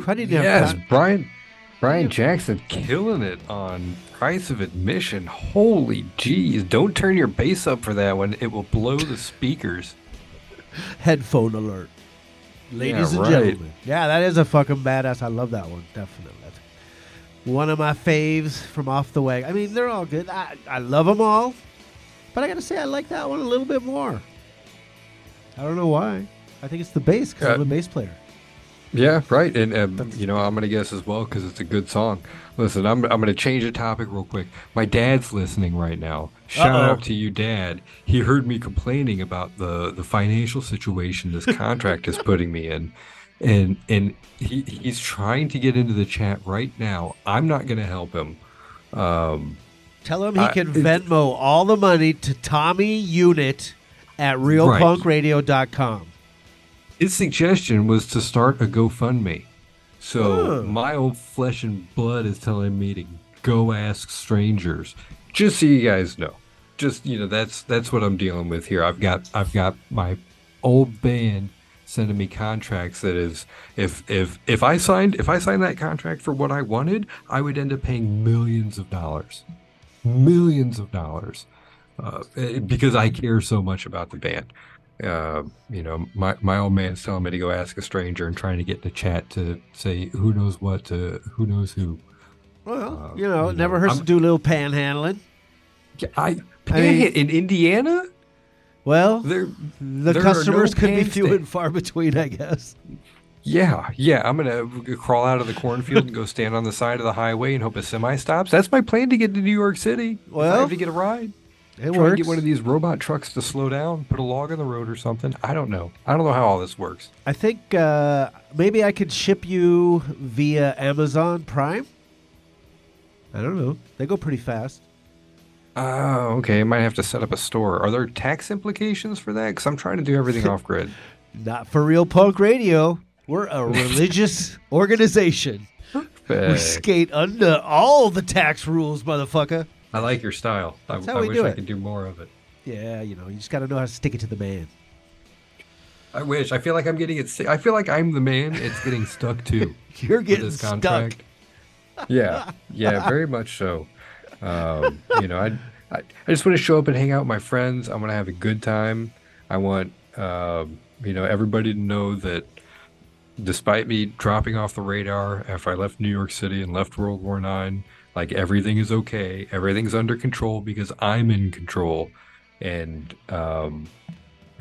Speaker 5: Whew, I didn't have
Speaker 6: Yes. Brian Brian Jackson killing it on price of admission. Holy jeez. Don't turn your bass up for that one. It will blow the speakers.
Speaker 5: Headphone alert. Ladies
Speaker 6: Yeah,
Speaker 5: and
Speaker 6: right.
Speaker 5: gentlemen. Yeah, that is a fucking badass. I love that one. Definitely. One of my faves from Off the Wagon. I mean, they're all good. I, I love them all. But I got to say, I like that one a little bit more. I don't know why. I think it's the bass because I'm
Speaker 6: Uh,
Speaker 5: a bass player.
Speaker 6: Yeah, right. And um, you know, I'm gonna guess as well because it's a good song. Listen, I'm I'm gonna change the topic real quick. My dad's listening right now. Shout
Speaker 5: Uh-oh.
Speaker 6: out to you, Dad. He heard me complaining about the the financial situation this contract is putting me in, and and he he's trying to get into the chat right now. I'm not gonna help him. Um,
Speaker 5: Tell him he
Speaker 6: I-
Speaker 5: can Venmo all the money to Tommy Unit at realpunkradio.com.
Speaker 6: his suggestion was to start a GoFundMe. So
Speaker 5: Oh.
Speaker 6: my old flesh and blood is telling me to go ask strangers. Just so you guys know. Just you know, that's that's what I'm dealing with here. I've got I've got my old band sending me contracts that is if if if I signed if I signed that contract for what I wanted, I would end up paying millions of dollars. Millions of dollars. Uh, eh, because I care so much about the band uh, you know, my, my old man's telling me to go ask a stranger and trying to get in the chat to say who knows what to who knows who.
Speaker 5: Well,
Speaker 6: Uh,
Speaker 5: you know,
Speaker 6: you
Speaker 5: it never
Speaker 6: know,
Speaker 5: hurts
Speaker 6: I'm-
Speaker 5: to do a little panhandling.
Speaker 6: I,
Speaker 5: I mean-
Speaker 6: in Indiana,
Speaker 5: Well,
Speaker 6: there,
Speaker 5: the
Speaker 6: there
Speaker 5: customers
Speaker 6: no
Speaker 5: could be few and far between, I guess.
Speaker 6: Yeah, yeah. I'm gonna crawl out of the cornfield and go stand on the side of the highway and hope a semi stops. That's my plan to get to New York City. if I
Speaker 5: Well,
Speaker 6: have to get a ride.
Speaker 5: It
Speaker 6: Try and get one of these robot trucks to slow down, put a log on the road or something. I don't know. I don't know how all this works.
Speaker 5: I think uh, maybe I could ship you via Amazon Prime. I don't know. They go pretty fast.
Speaker 6: Oh, okay. I might have to set up a store. Are there tax implications for that? Because I'm trying to do everything off grid.
Speaker 5: Not for real punk radio. We're a religious organization. We skate under all the tax rules, motherfucker.
Speaker 6: I like your style. I,
Speaker 5: That's how
Speaker 6: I
Speaker 5: we
Speaker 6: wish
Speaker 5: do
Speaker 6: I
Speaker 5: it.
Speaker 6: could do more of it.
Speaker 5: Yeah, you know, you just got to know how to stick it to the man.
Speaker 6: I wish. I feel like I'm getting it. sti- I feel like I'm the man. It's getting stuck too.
Speaker 5: You're
Speaker 6: with
Speaker 5: getting
Speaker 6: this
Speaker 5: stuck.
Speaker 6: contract. Yeah, yeah, very much so. Um, you know, I, I I just want to show up and hang out with my friends. I want to have a good time. I want um, you know everybody to know that despite me dropping off the radar after I left New York City and left World War Nine, like everything is okay. Everything's under control because I'm in control, and um,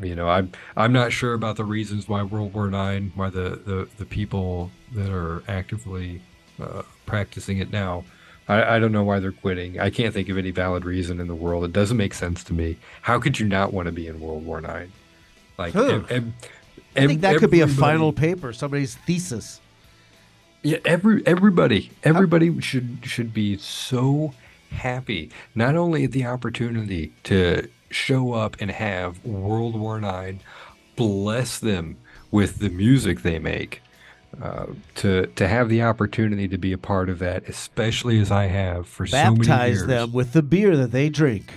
Speaker 6: you know i'm i'm not sure about the reasons why world war nine why the the, the people that are actively uh, practicing it now I, I don't know why they're quitting i can't think of any valid reason in the world it doesn't make sense to me how could you not want to be in world war nine like
Speaker 5: Huh.
Speaker 6: ev- ev-
Speaker 5: I think that could be a final paper, somebody's thesis.
Speaker 6: Yeah, every everybody everybody should should be so happy not only at the opportunity to show up and have World War Nine bless them with the music they make. Uh, to to have the opportunity to be a part of that, especially as I have for so many
Speaker 5: Baptize
Speaker 6: years.
Speaker 5: them with the beer that they drink.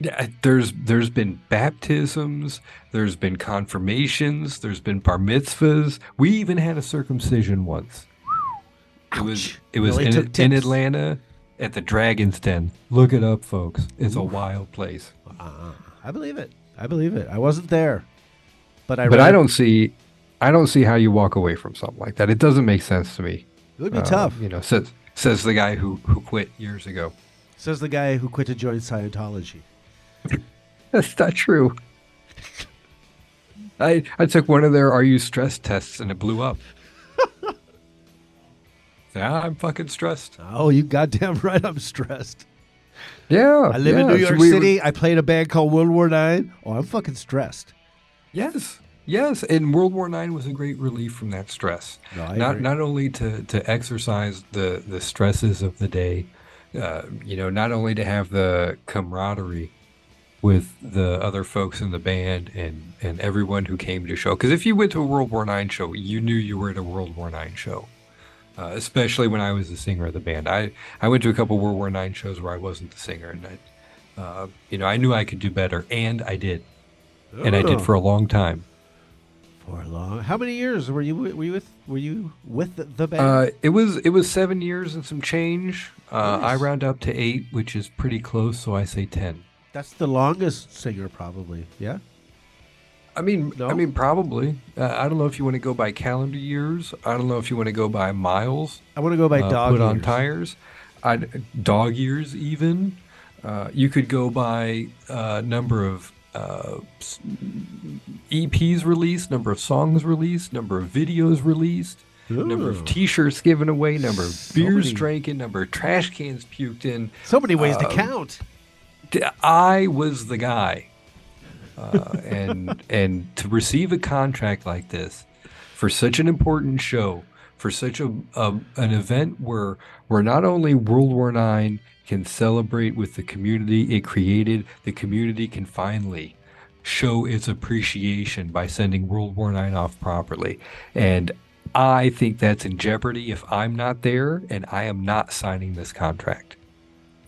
Speaker 6: Yeah, there's there's been baptisms, there's been confirmations, there's been bar mitzvahs. We even had a circumcision once. It was it was
Speaker 5: Really
Speaker 6: in, in. Atlanta at the Dragon's Den. Look it up, folks. It's a wild place.
Speaker 5: I believe it. I believe it. I wasn't there, but I.
Speaker 6: but I don't see I don't see how you walk away from something like that. It doesn't make sense to me.
Speaker 5: It would be
Speaker 6: Uh,
Speaker 5: tough.
Speaker 6: You know, says says the guy who who quit years ago.
Speaker 5: Says the guy who quit to join Scientology.
Speaker 6: That's not true. I I took one of their "Are you stressed?" tests and it blew up. Yeah, I'm fucking stressed.
Speaker 5: Oh, you goddamn right. I'm stressed.
Speaker 6: Yeah,
Speaker 5: I live in
Speaker 6: yeah,
Speaker 5: New
Speaker 6: so
Speaker 5: York
Speaker 6: we-
Speaker 5: City. I played a band called World War Nine. Oh, I'm fucking stressed.
Speaker 6: Yes, yes, and World War Nine was a great relief from that stress.
Speaker 5: No,
Speaker 6: not
Speaker 5: agree.
Speaker 6: not only to to exercise the the stresses of the day, uh, you know, not only to have the camaraderie with the other folks in the band and and everyone who came to show. Because if you went to a World War Nine show, you knew you were at a World War Nine show. Uh, especially when I was the singer of the band, I I went to a couple World War Nine shows where I wasn't the singer, and I, uh, you know, I knew I could do better, and I did. and I
Speaker 5: Oh.
Speaker 6: did for a long time.
Speaker 5: For a long. How many years were you were you with were you with the, the band?
Speaker 6: Uh, it was it was seven years and some change. Uh, I round up to eight, which is pretty close, so I say ten.
Speaker 5: That's the longest singer, probably. Yeah.
Speaker 6: I mean,
Speaker 5: No?
Speaker 6: I mean, probably. Uh, I don't know if you want to go by calendar years. I don't know if you want to go by miles.
Speaker 5: I want to go by
Speaker 6: uh,
Speaker 5: dog
Speaker 6: put on tires. I'd, dog years, even. Uh, you could go by uh, number of uh, EPs released, number of songs released, number of videos released, number of T-shirts given away, number of
Speaker 5: So
Speaker 6: beers
Speaker 5: many-
Speaker 6: drank, number of trash cans puked in.
Speaker 5: So many ways to
Speaker 6: Um,
Speaker 5: count.
Speaker 6: I was the guy, uh, and and to receive a contract like this for such an important show, for such a, a an event where where not only World War Nine can celebrate with the community it created, the community can finally show its appreciation by sending World War Nine off properly, and. I think that's in jeopardy if I'm not there, and I am not signing this contract.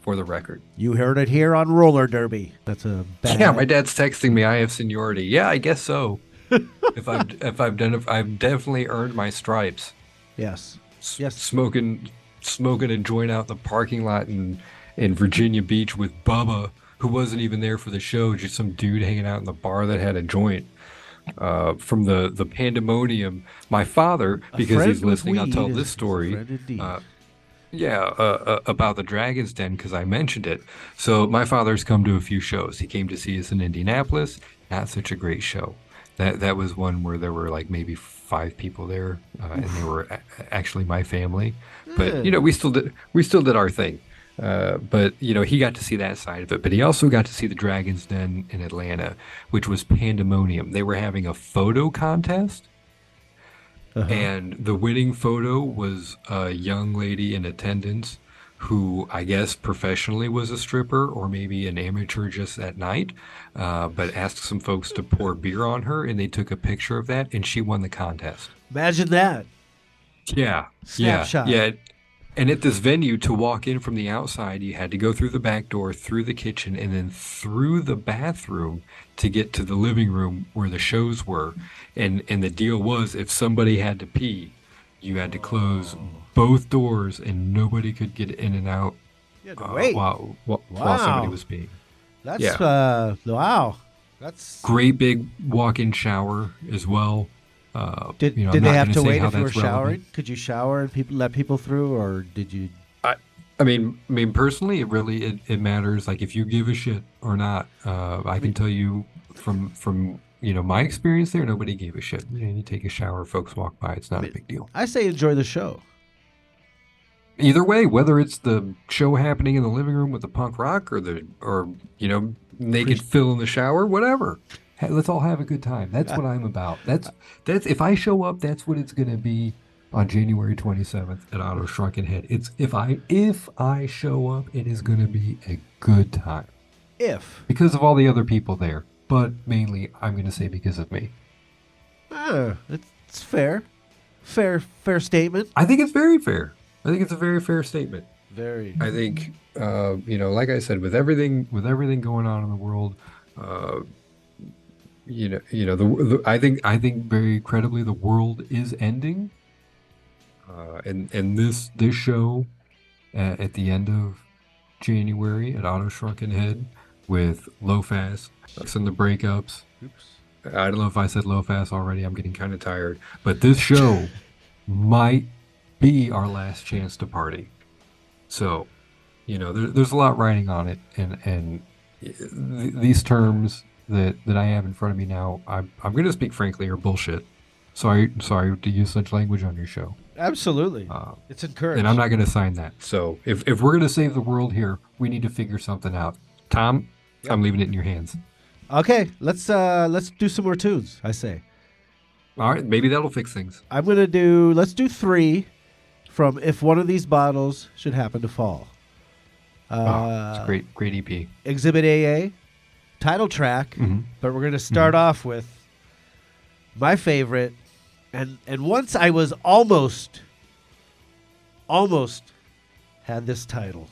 Speaker 6: For the record.
Speaker 5: You heard it here on Roller Derby. That's a bad.
Speaker 6: Yeah, my dad's texting me. I have seniority. Yeah, I guess so. if I've if I've done it, I've definitely earned my stripes.
Speaker 5: Yes.
Speaker 6: S-
Speaker 5: Yes.
Speaker 6: smoking smoking a joint out the parking lot in in Virginia Beach with Bubba, who wasn't even there for the show. Just some dude hanging out in the bar that had a joint. Uh, from the the pandemonium, my father, because he's listening, I'll tell this story. Uh, yeah, uh, uh, about the Dragon's Den because I mentioned it. So my father's come to a few shows. He came to see us in Indianapolis. Not such a great show. That that was one where there were like maybe five people there, uh, and they were a- actually my family. But you know, we still did we still did our thing. Uh, but you know, he got to see that side of it. But he also got to see the Dragon's Den in Atlanta, which was pandemonium. They were having a photo contest.
Speaker 5: Uh-huh.
Speaker 6: And the winning photo was a young lady in attendance who I guess professionally was a stripper or maybe an amateur just that night, uh, but asked some folks to pour beer on her and they took a picture of that and she won the contest.
Speaker 5: Imagine that.
Speaker 6: Yeah.
Speaker 5: Snapshot.
Speaker 6: Yeah. Yeah. And at this venue, to walk in from the outside, you had to go through the back door, through the kitchen, and then through the bathroom to get to the living room where the shows were. And and the deal was, if somebody had to pee, you had to close both doors, and nobody could get in and out uh,
Speaker 5: wait.
Speaker 6: while while, while somebody was peeing.
Speaker 5: That's
Speaker 6: yeah.
Speaker 5: uh wow. That's
Speaker 6: Great big walk-in shower as well. Uh,
Speaker 5: did
Speaker 6: you know,
Speaker 5: did they have
Speaker 6: gonna
Speaker 5: wait
Speaker 6: how
Speaker 5: if you were
Speaker 6: that's relevant.
Speaker 5: showering? Could you shower and people let people through or did you
Speaker 6: I mean, I mean, personally, it really it, it matters. Like if you give a shit or not. Uh, I can tell you from from you know my experience there, nobody gave a shit. You, know, you take a shower, folks walk by. It's not a big deal.
Speaker 5: I say enjoy the show.
Speaker 6: Either way, whether it's the show happening in the living room with the punk rock or the or you know naked fill in the shower, whatever. Hey, let's all have a good time. That's what I'm about. That's that's if I show up, that's what it's gonna be on January 27th at Otto Shrunken Head. It's if I if I show up, it is gonna be a good time
Speaker 5: If
Speaker 6: because of all the other people there. But mainly, I'm gonna say because of me.
Speaker 5: it's, it's fair. Fair fair statement.
Speaker 6: I think it's very fair. I think it's a very fair statement.
Speaker 5: Very
Speaker 6: I think uh, you know, like I said, with everything with everything going on in the world, uh, you know, you know, the, the I think I think very credibly the world is ending, uh, and and this this show at, at the end of January at Otto Shrunken Head with Low Fast and the breakups. Oops. I don't know if I said low fast already. I'm getting kind of tired, but this show might be our last chance to party. So, you know, there, there's a lot writing on it, and and th- these terms that that I have in front of me now, I'm I'm going to speak frankly are bullshit. Sorry, sorry to use such language on your show,
Speaker 5: absolutely.
Speaker 6: uh,
Speaker 5: it's encouraged.
Speaker 6: and I'm not going to sign that. So, if if we're going to save the world here, we need to figure something out. Tom, I'm leaving it in your hands.
Speaker 5: Okay, let's uh let's do some more tunes. I say
Speaker 6: All right, maybe that'll fix things.
Speaker 5: I'm gonna do. Let's do three from if one of these bottles should happen to fall. Uh,
Speaker 6: it's a great, great EP.
Speaker 5: Exhibit AA, title track,
Speaker 6: Mhm.
Speaker 5: but we're gonna start off with my favorite, and and once I was almost, almost had this title.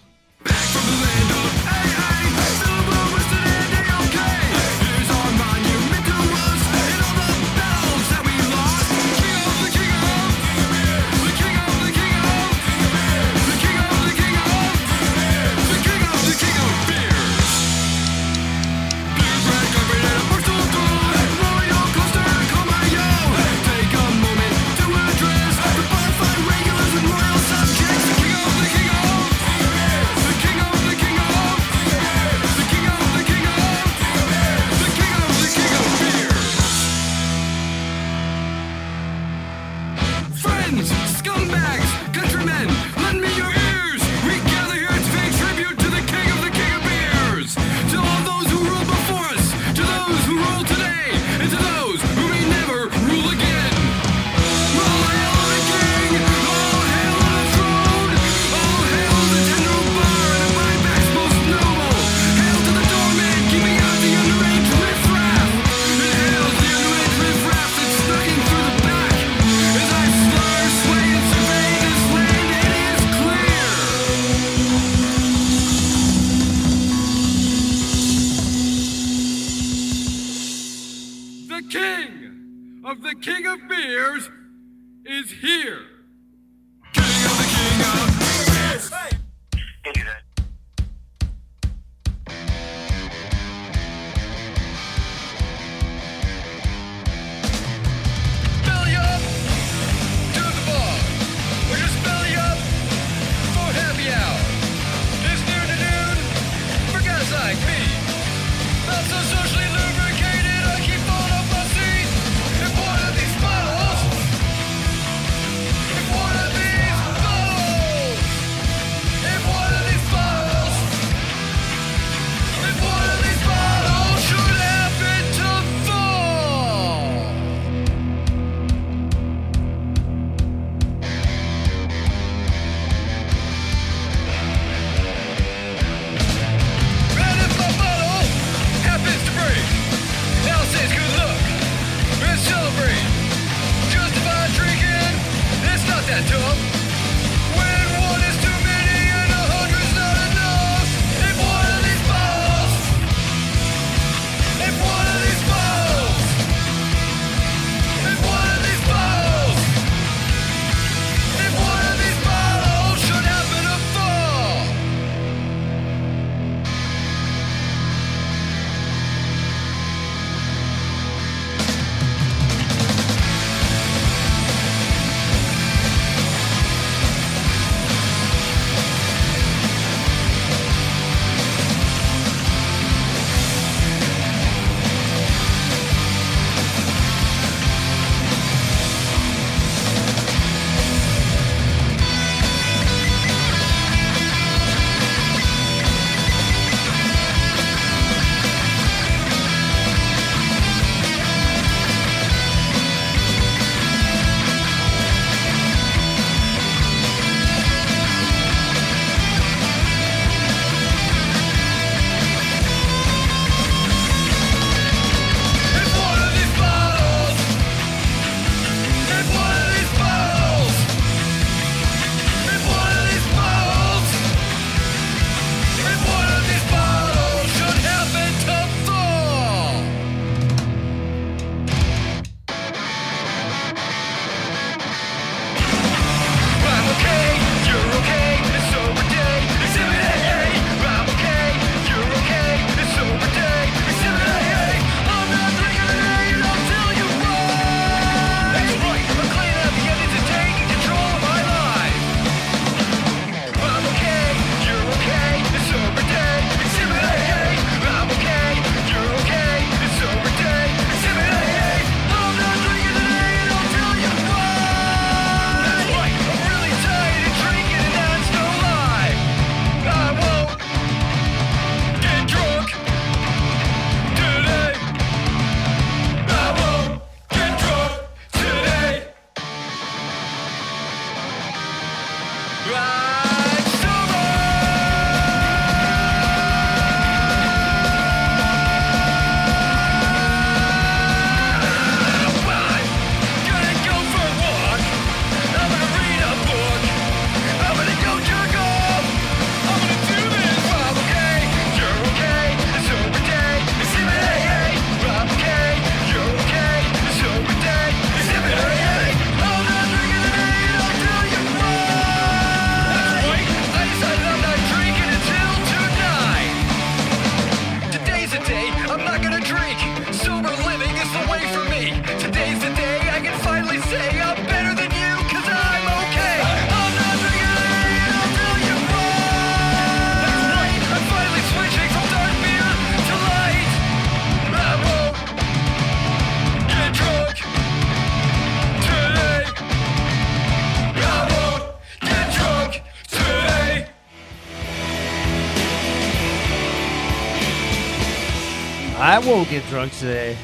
Speaker 2: Get drunk today.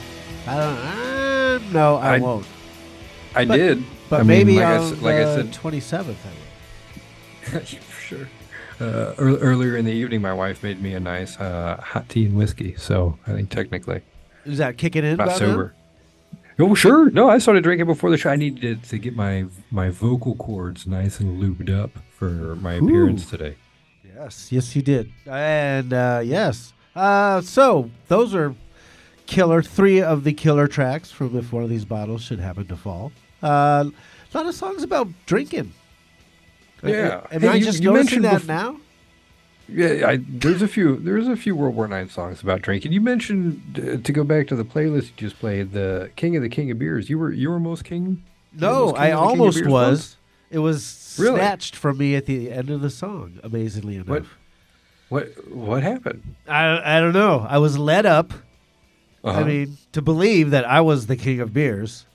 Speaker 2: I
Speaker 5: don't. Uh, no, I,
Speaker 6: I-
Speaker 5: won't.
Speaker 6: I
Speaker 5: But-
Speaker 6: did.
Speaker 5: But
Speaker 6: I mean,
Speaker 5: maybe
Speaker 6: like I,
Speaker 5: on
Speaker 6: s- like I
Speaker 5: the
Speaker 6: said,
Speaker 5: twenty seventh.
Speaker 6: sure. Uh, ear- earlier in the evening, my wife made me a nice uh, hot tea and whiskey. So I think technically
Speaker 5: Is that kicking in?
Speaker 6: not
Speaker 5: about now?
Speaker 6: sober. Oh sure, no. I started drinking before the show. I needed to get my my vocal cords nice and lubed up for my appearance today.
Speaker 5: Yes, yes, you did. And uh, yes, uh, so those are killer. Three of the killer tracks from "If One of These Bottles Should Happen to Fall." Uh, a lot of songs about drinking.
Speaker 6: Yeah.
Speaker 5: Am
Speaker 6: Hey,
Speaker 5: I
Speaker 6: you-
Speaker 5: just
Speaker 6: you
Speaker 5: noticing
Speaker 6: mentioned
Speaker 5: that
Speaker 6: bef-
Speaker 5: now?
Speaker 6: Yeah, I, there's a few. There's a few World War Nine songs about drinking. You mentioned uh, to go back to the playlist you just played, the King of the King of Beers. You were you were most king.
Speaker 5: No,
Speaker 6: most King
Speaker 5: I
Speaker 6: of the King of
Speaker 5: almost was.
Speaker 6: once?
Speaker 5: It was
Speaker 6: Really?
Speaker 5: snatched from me at the end of the song. Amazingly enough,
Speaker 6: What? What what happened?
Speaker 5: I I don't know. I was led up. I
Speaker 6: Uh-huh.
Speaker 5: mean, to believe that I was the king of beers.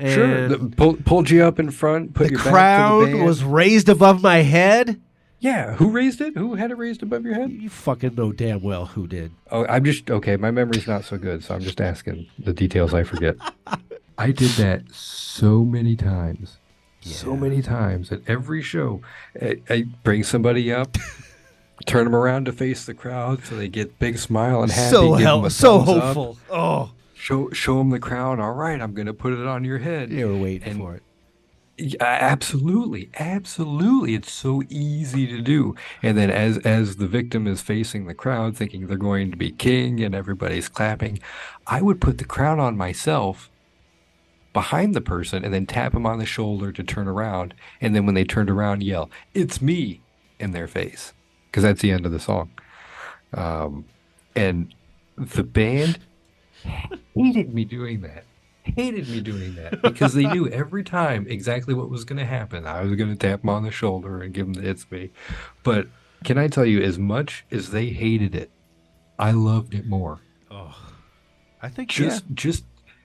Speaker 6: Sure. The, pulled pulled you up in front. Put
Speaker 5: the
Speaker 6: your back to
Speaker 5: crown
Speaker 6: the
Speaker 5: was raised above my head.
Speaker 6: Yeah. Who raised it? Who had it raised above your head?
Speaker 5: You fucking know damn well who did.
Speaker 6: Oh, I'm just okay. My memory's not so good, so I'm just asking the details I forget. I did that so many times, so many times at every show. I, I bring somebody up, turn them around to face the crowd, so they get big smile and happy.
Speaker 5: so hell, so
Speaker 6: thumbs up,
Speaker 5: hopeful. Oh,
Speaker 6: Show show them the crown. All right, I'm gonna put it on your head.
Speaker 5: you were waiting
Speaker 6: And-
Speaker 5: for it.
Speaker 6: Yeah, absolutely, absolutely. It's so easy to do. And then as as the victim is facing the crowd, thinking they're going to be king, and everybody's clapping, I would put the crown on myself behind the person, and then tap them on the shoulder to turn around. And then when they turned around, yell, "It's me!" in their face, because that's the end of the song. Um, and the band hated me doing that hated me doing that because they knew every time exactly what was going to happen. I was going to tap them on the shoulder and give them the it's me. But can I tell you, as much as they hated it, I loved it more.
Speaker 5: Oh, I think
Speaker 6: Just, just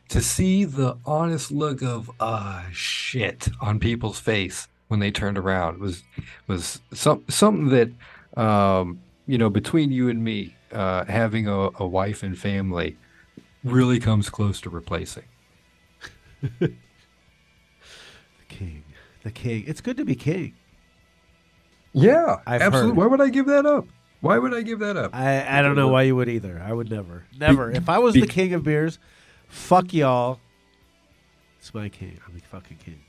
Speaker 6: to see the honest look of ah shit on people's face when they turned around was was some something that um, you know between you and me uh, having a, a wife and family really comes close to replacing.
Speaker 5: the king, the king. It's good to be king.
Speaker 6: Yeah,
Speaker 5: I've
Speaker 6: absolutely.
Speaker 5: heard.
Speaker 6: Why would I give that up? Why would I give that up?
Speaker 5: I I don't know why you would either. I would never, never. if I was the king of beers, fuck y'all. It's my king. I'm the fucking king.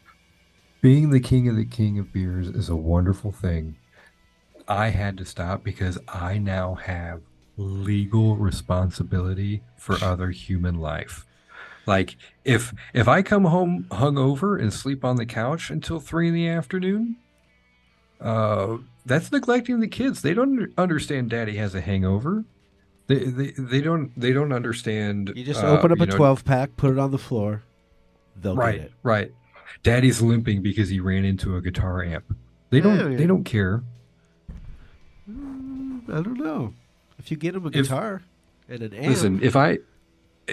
Speaker 6: Being the king of the king of beers is a wonderful thing. I had to stop because I now have legal responsibility for other human life. Like if if I come home hungover and sleep on the couch until three in the afternoon, uh, that's neglecting the kids. They don't understand daddy has a hangover. They, they, they don't they don't understand.
Speaker 5: You just
Speaker 6: uh,
Speaker 5: open up a
Speaker 6: know,
Speaker 5: 12 pack, put it on the floor. They'll
Speaker 6: right
Speaker 5: get it.
Speaker 6: right daddy's limping because he ran into a guitar amp they don't
Speaker 5: Yeah, yeah.
Speaker 6: they don't care
Speaker 5: I don't know. If you get him a
Speaker 6: If-
Speaker 5: guitar and an amp,
Speaker 6: listen if i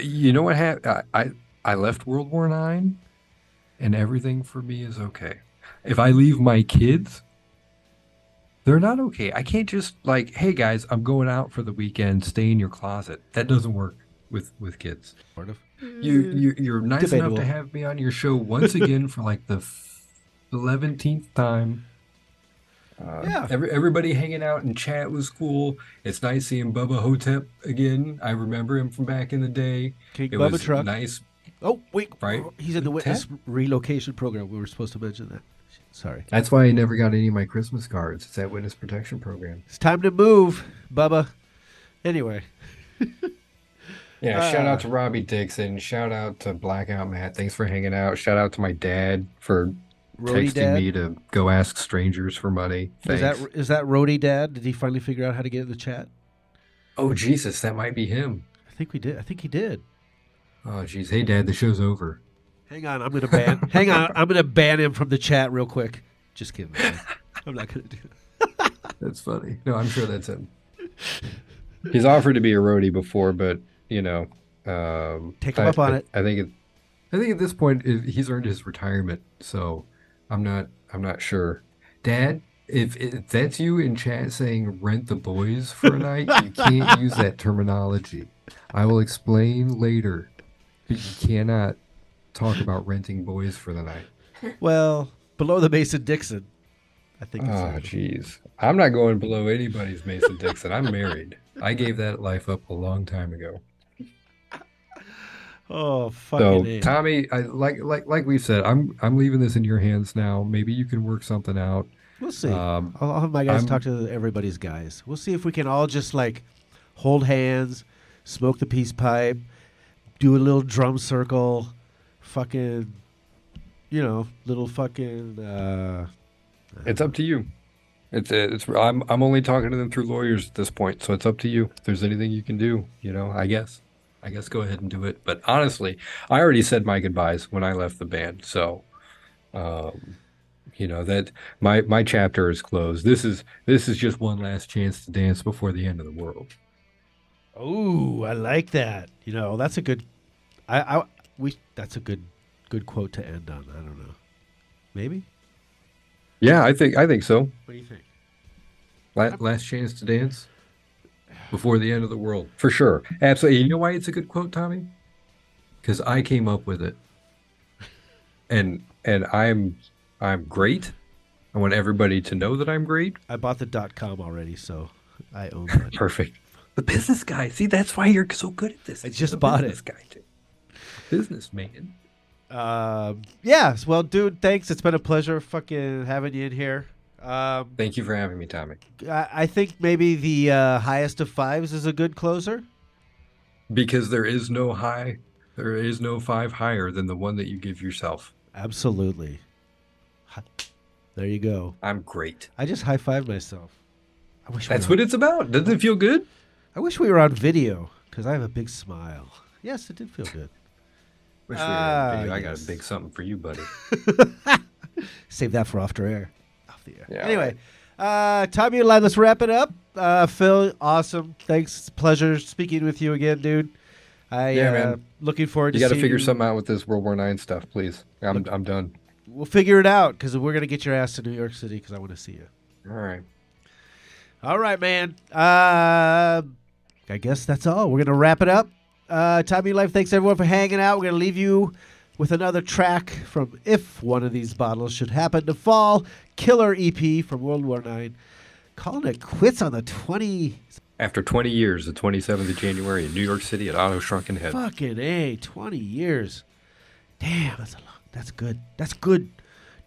Speaker 6: you know what happened I, I i left world war nine and everything for me is okay. If i leave my kids they're not okay. I can't just like hey guys i'm going out for the weekend. Stay in your closet. That doesn't work with with kids.
Speaker 5: Sort of.
Speaker 6: you, you you're nice enough to have me on your show once again for like the eleventh time. Uh,
Speaker 5: Yeah.
Speaker 6: Every, everybody hanging out and chat was cool. It's nice seeing Bubba Ho-Tep again. I remember him from back in the day.
Speaker 5: King
Speaker 6: it
Speaker 5: Bubba
Speaker 6: was
Speaker 5: Truck.
Speaker 6: nice.
Speaker 5: Oh, wait.
Speaker 6: Right.
Speaker 5: He's in the witness relocation program. We were supposed to mention that. Sorry.
Speaker 6: That's why I never got any of my Christmas cards. It's that witness protection program.
Speaker 5: It's time to move, Bubba. Anyway,
Speaker 6: Yeah,
Speaker 5: Ah.
Speaker 6: shout out to Robbie Dixon. Shout out to Blackout Matt. Thanks for hanging out. Shout out to my dad for
Speaker 5: Roadie
Speaker 6: texting
Speaker 5: Dad.
Speaker 6: me to go ask strangers for money.
Speaker 5: Is that is that Roadie Dad? Did he finally figure out how to get in the chat?
Speaker 6: Oh Jesus, that might be him.
Speaker 5: I think we did. I think he did.
Speaker 6: Oh jeez, hey Dad, the show's over.
Speaker 5: Hang on, I'm gonna ban. hang on, I'm gonna ban him from the chat real quick. Just kidding. man. I'm not gonna do that.
Speaker 6: That's funny. No, I'm sure that's him. He's offered to be a roadie before, but you know, um,
Speaker 5: Take him
Speaker 6: I-
Speaker 5: up on
Speaker 6: I-
Speaker 5: it.
Speaker 6: I think it, I think at this point it, he's earned his retirement, so I'm not I'm not sure. Dad, if, if that's you in chat saying rent the boys for a night, you can't use that terminology. I will explain later. But you cannot talk about renting boys for the night.
Speaker 5: Well, below the Mason Dixon, I think.
Speaker 6: Oh, jeez. I'm not going below anybody's Mason Dixon. I'm married. I gave that life up a long time ago.
Speaker 5: Oh, fucking
Speaker 6: So
Speaker 5: A.
Speaker 6: Tommy, I, like like like we said, I'm I'm leaving this in your hands now. Maybe you can work something out.
Speaker 5: We'll see.
Speaker 6: Um,
Speaker 5: I'll, I'll have my guys
Speaker 6: I'm-
Speaker 5: talk to everybody's guys. We'll see if we can all just like hold hands, smoke the peace pipe, do a little drum circle, fucking, you know, little fucking. uh
Speaker 6: It's up to you. It's it's I'm I'm only talking to them through lawyers at this point, so it's up to you. If there's anything you can do, you know, I guess. I guess go ahead and do it. But honestly, I already said my goodbyes when I left the band, so um you know that my my chapter is closed. This is this is just one last chance to dance before the end of the world.
Speaker 5: Oh, I like that. You know, that's a good. I, I we that's a good good quote to end on. I don't know. Maybe.
Speaker 6: Yeah, I think I think so.
Speaker 5: What do you think?
Speaker 6: La- last chance to dance before the end of the world, for sure. Absolutely. You know why it's a good quote, Tommy? Because I came up with it, and and I'm I'm great. I want everybody to know that I'm great.
Speaker 5: I bought the dot com already, so I own it.
Speaker 6: Perfect. The business guy. See, that's why you're so good at this.
Speaker 5: I just
Speaker 6: The
Speaker 5: bought it.
Speaker 6: business Guy too. Businessman.
Speaker 5: Uh, yeah. Well, dude, thanks. It's been a pleasure fucking having you in here. Um,
Speaker 6: Thank you for having me, Tommy.
Speaker 5: I, I think maybe the uh, highest of fives is a good closer.
Speaker 6: Because there is no high, there is no five higher than the one that you give yourself.
Speaker 5: Absolutely. There you go.
Speaker 6: I'm great.
Speaker 5: I just high fived myself. I wish
Speaker 6: That's
Speaker 5: we were,
Speaker 6: what it's about. Doesn't it feel good?
Speaker 5: I wish we were on video because I have a big smile. Yes, it did feel good.
Speaker 6: Wish we
Speaker 5: Ah,
Speaker 6: a video. I got a big something for you, buddy.
Speaker 5: Save that for after air. Air.
Speaker 6: Yeah,
Speaker 5: anyway, uh, Tommy and let's wrap it up. Uh, Phil, awesome. Thanks. It's a pleasure speaking with you again, dude. I
Speaker 6: Yeah,
Speaker 5: uh,
Speaker 6: man.
Speaker 5: looking forward to You
Speaker 6: got to figure
Speaker 5: you.
Speaker 6: something out with this World War Nine stuff, please. I'm I'm done.
Speaker 5: We'll figure it out because we're gonna get your ass to New York City because I want to see you.
Speaker 6: All right.
Speaker 5: All right, man. Uh, I guess that's all. We're gonna wrap it up. Uh, Tommy Life, thanks everyone for hanging out. We're gonna leave you with another track from "If One of These Bottles Should Happen to Fall," Killer EP from World War Nine. Calling it quits on the twenty
Speaker 6: After 20 years, the 27th of January in New York City at Otto Shrunken Head.
Speaker 5: fucking a twenty years. Damn, that's a long. That's good. That's good.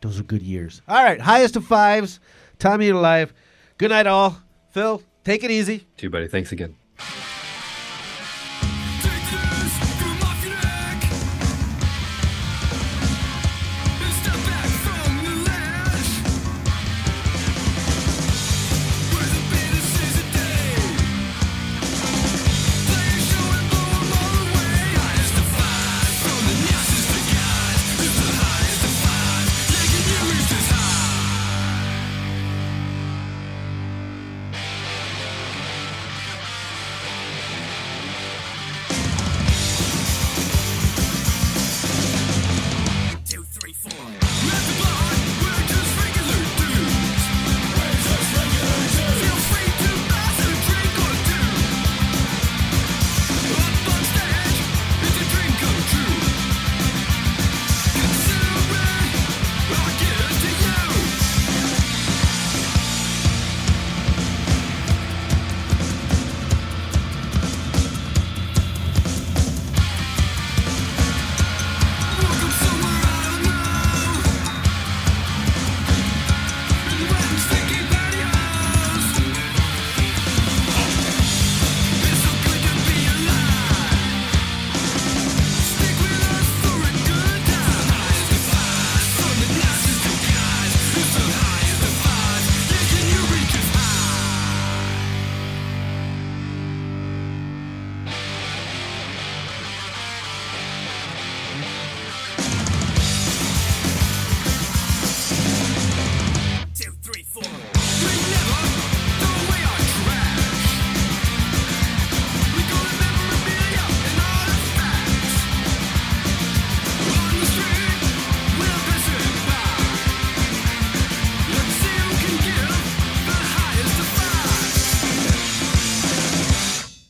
Speaker 5: Those are good years. All right, highest of fives. Tommy Alive. Good night, all. Phil, take it easy.
Speaker 6: Too, buddy. Thanks again.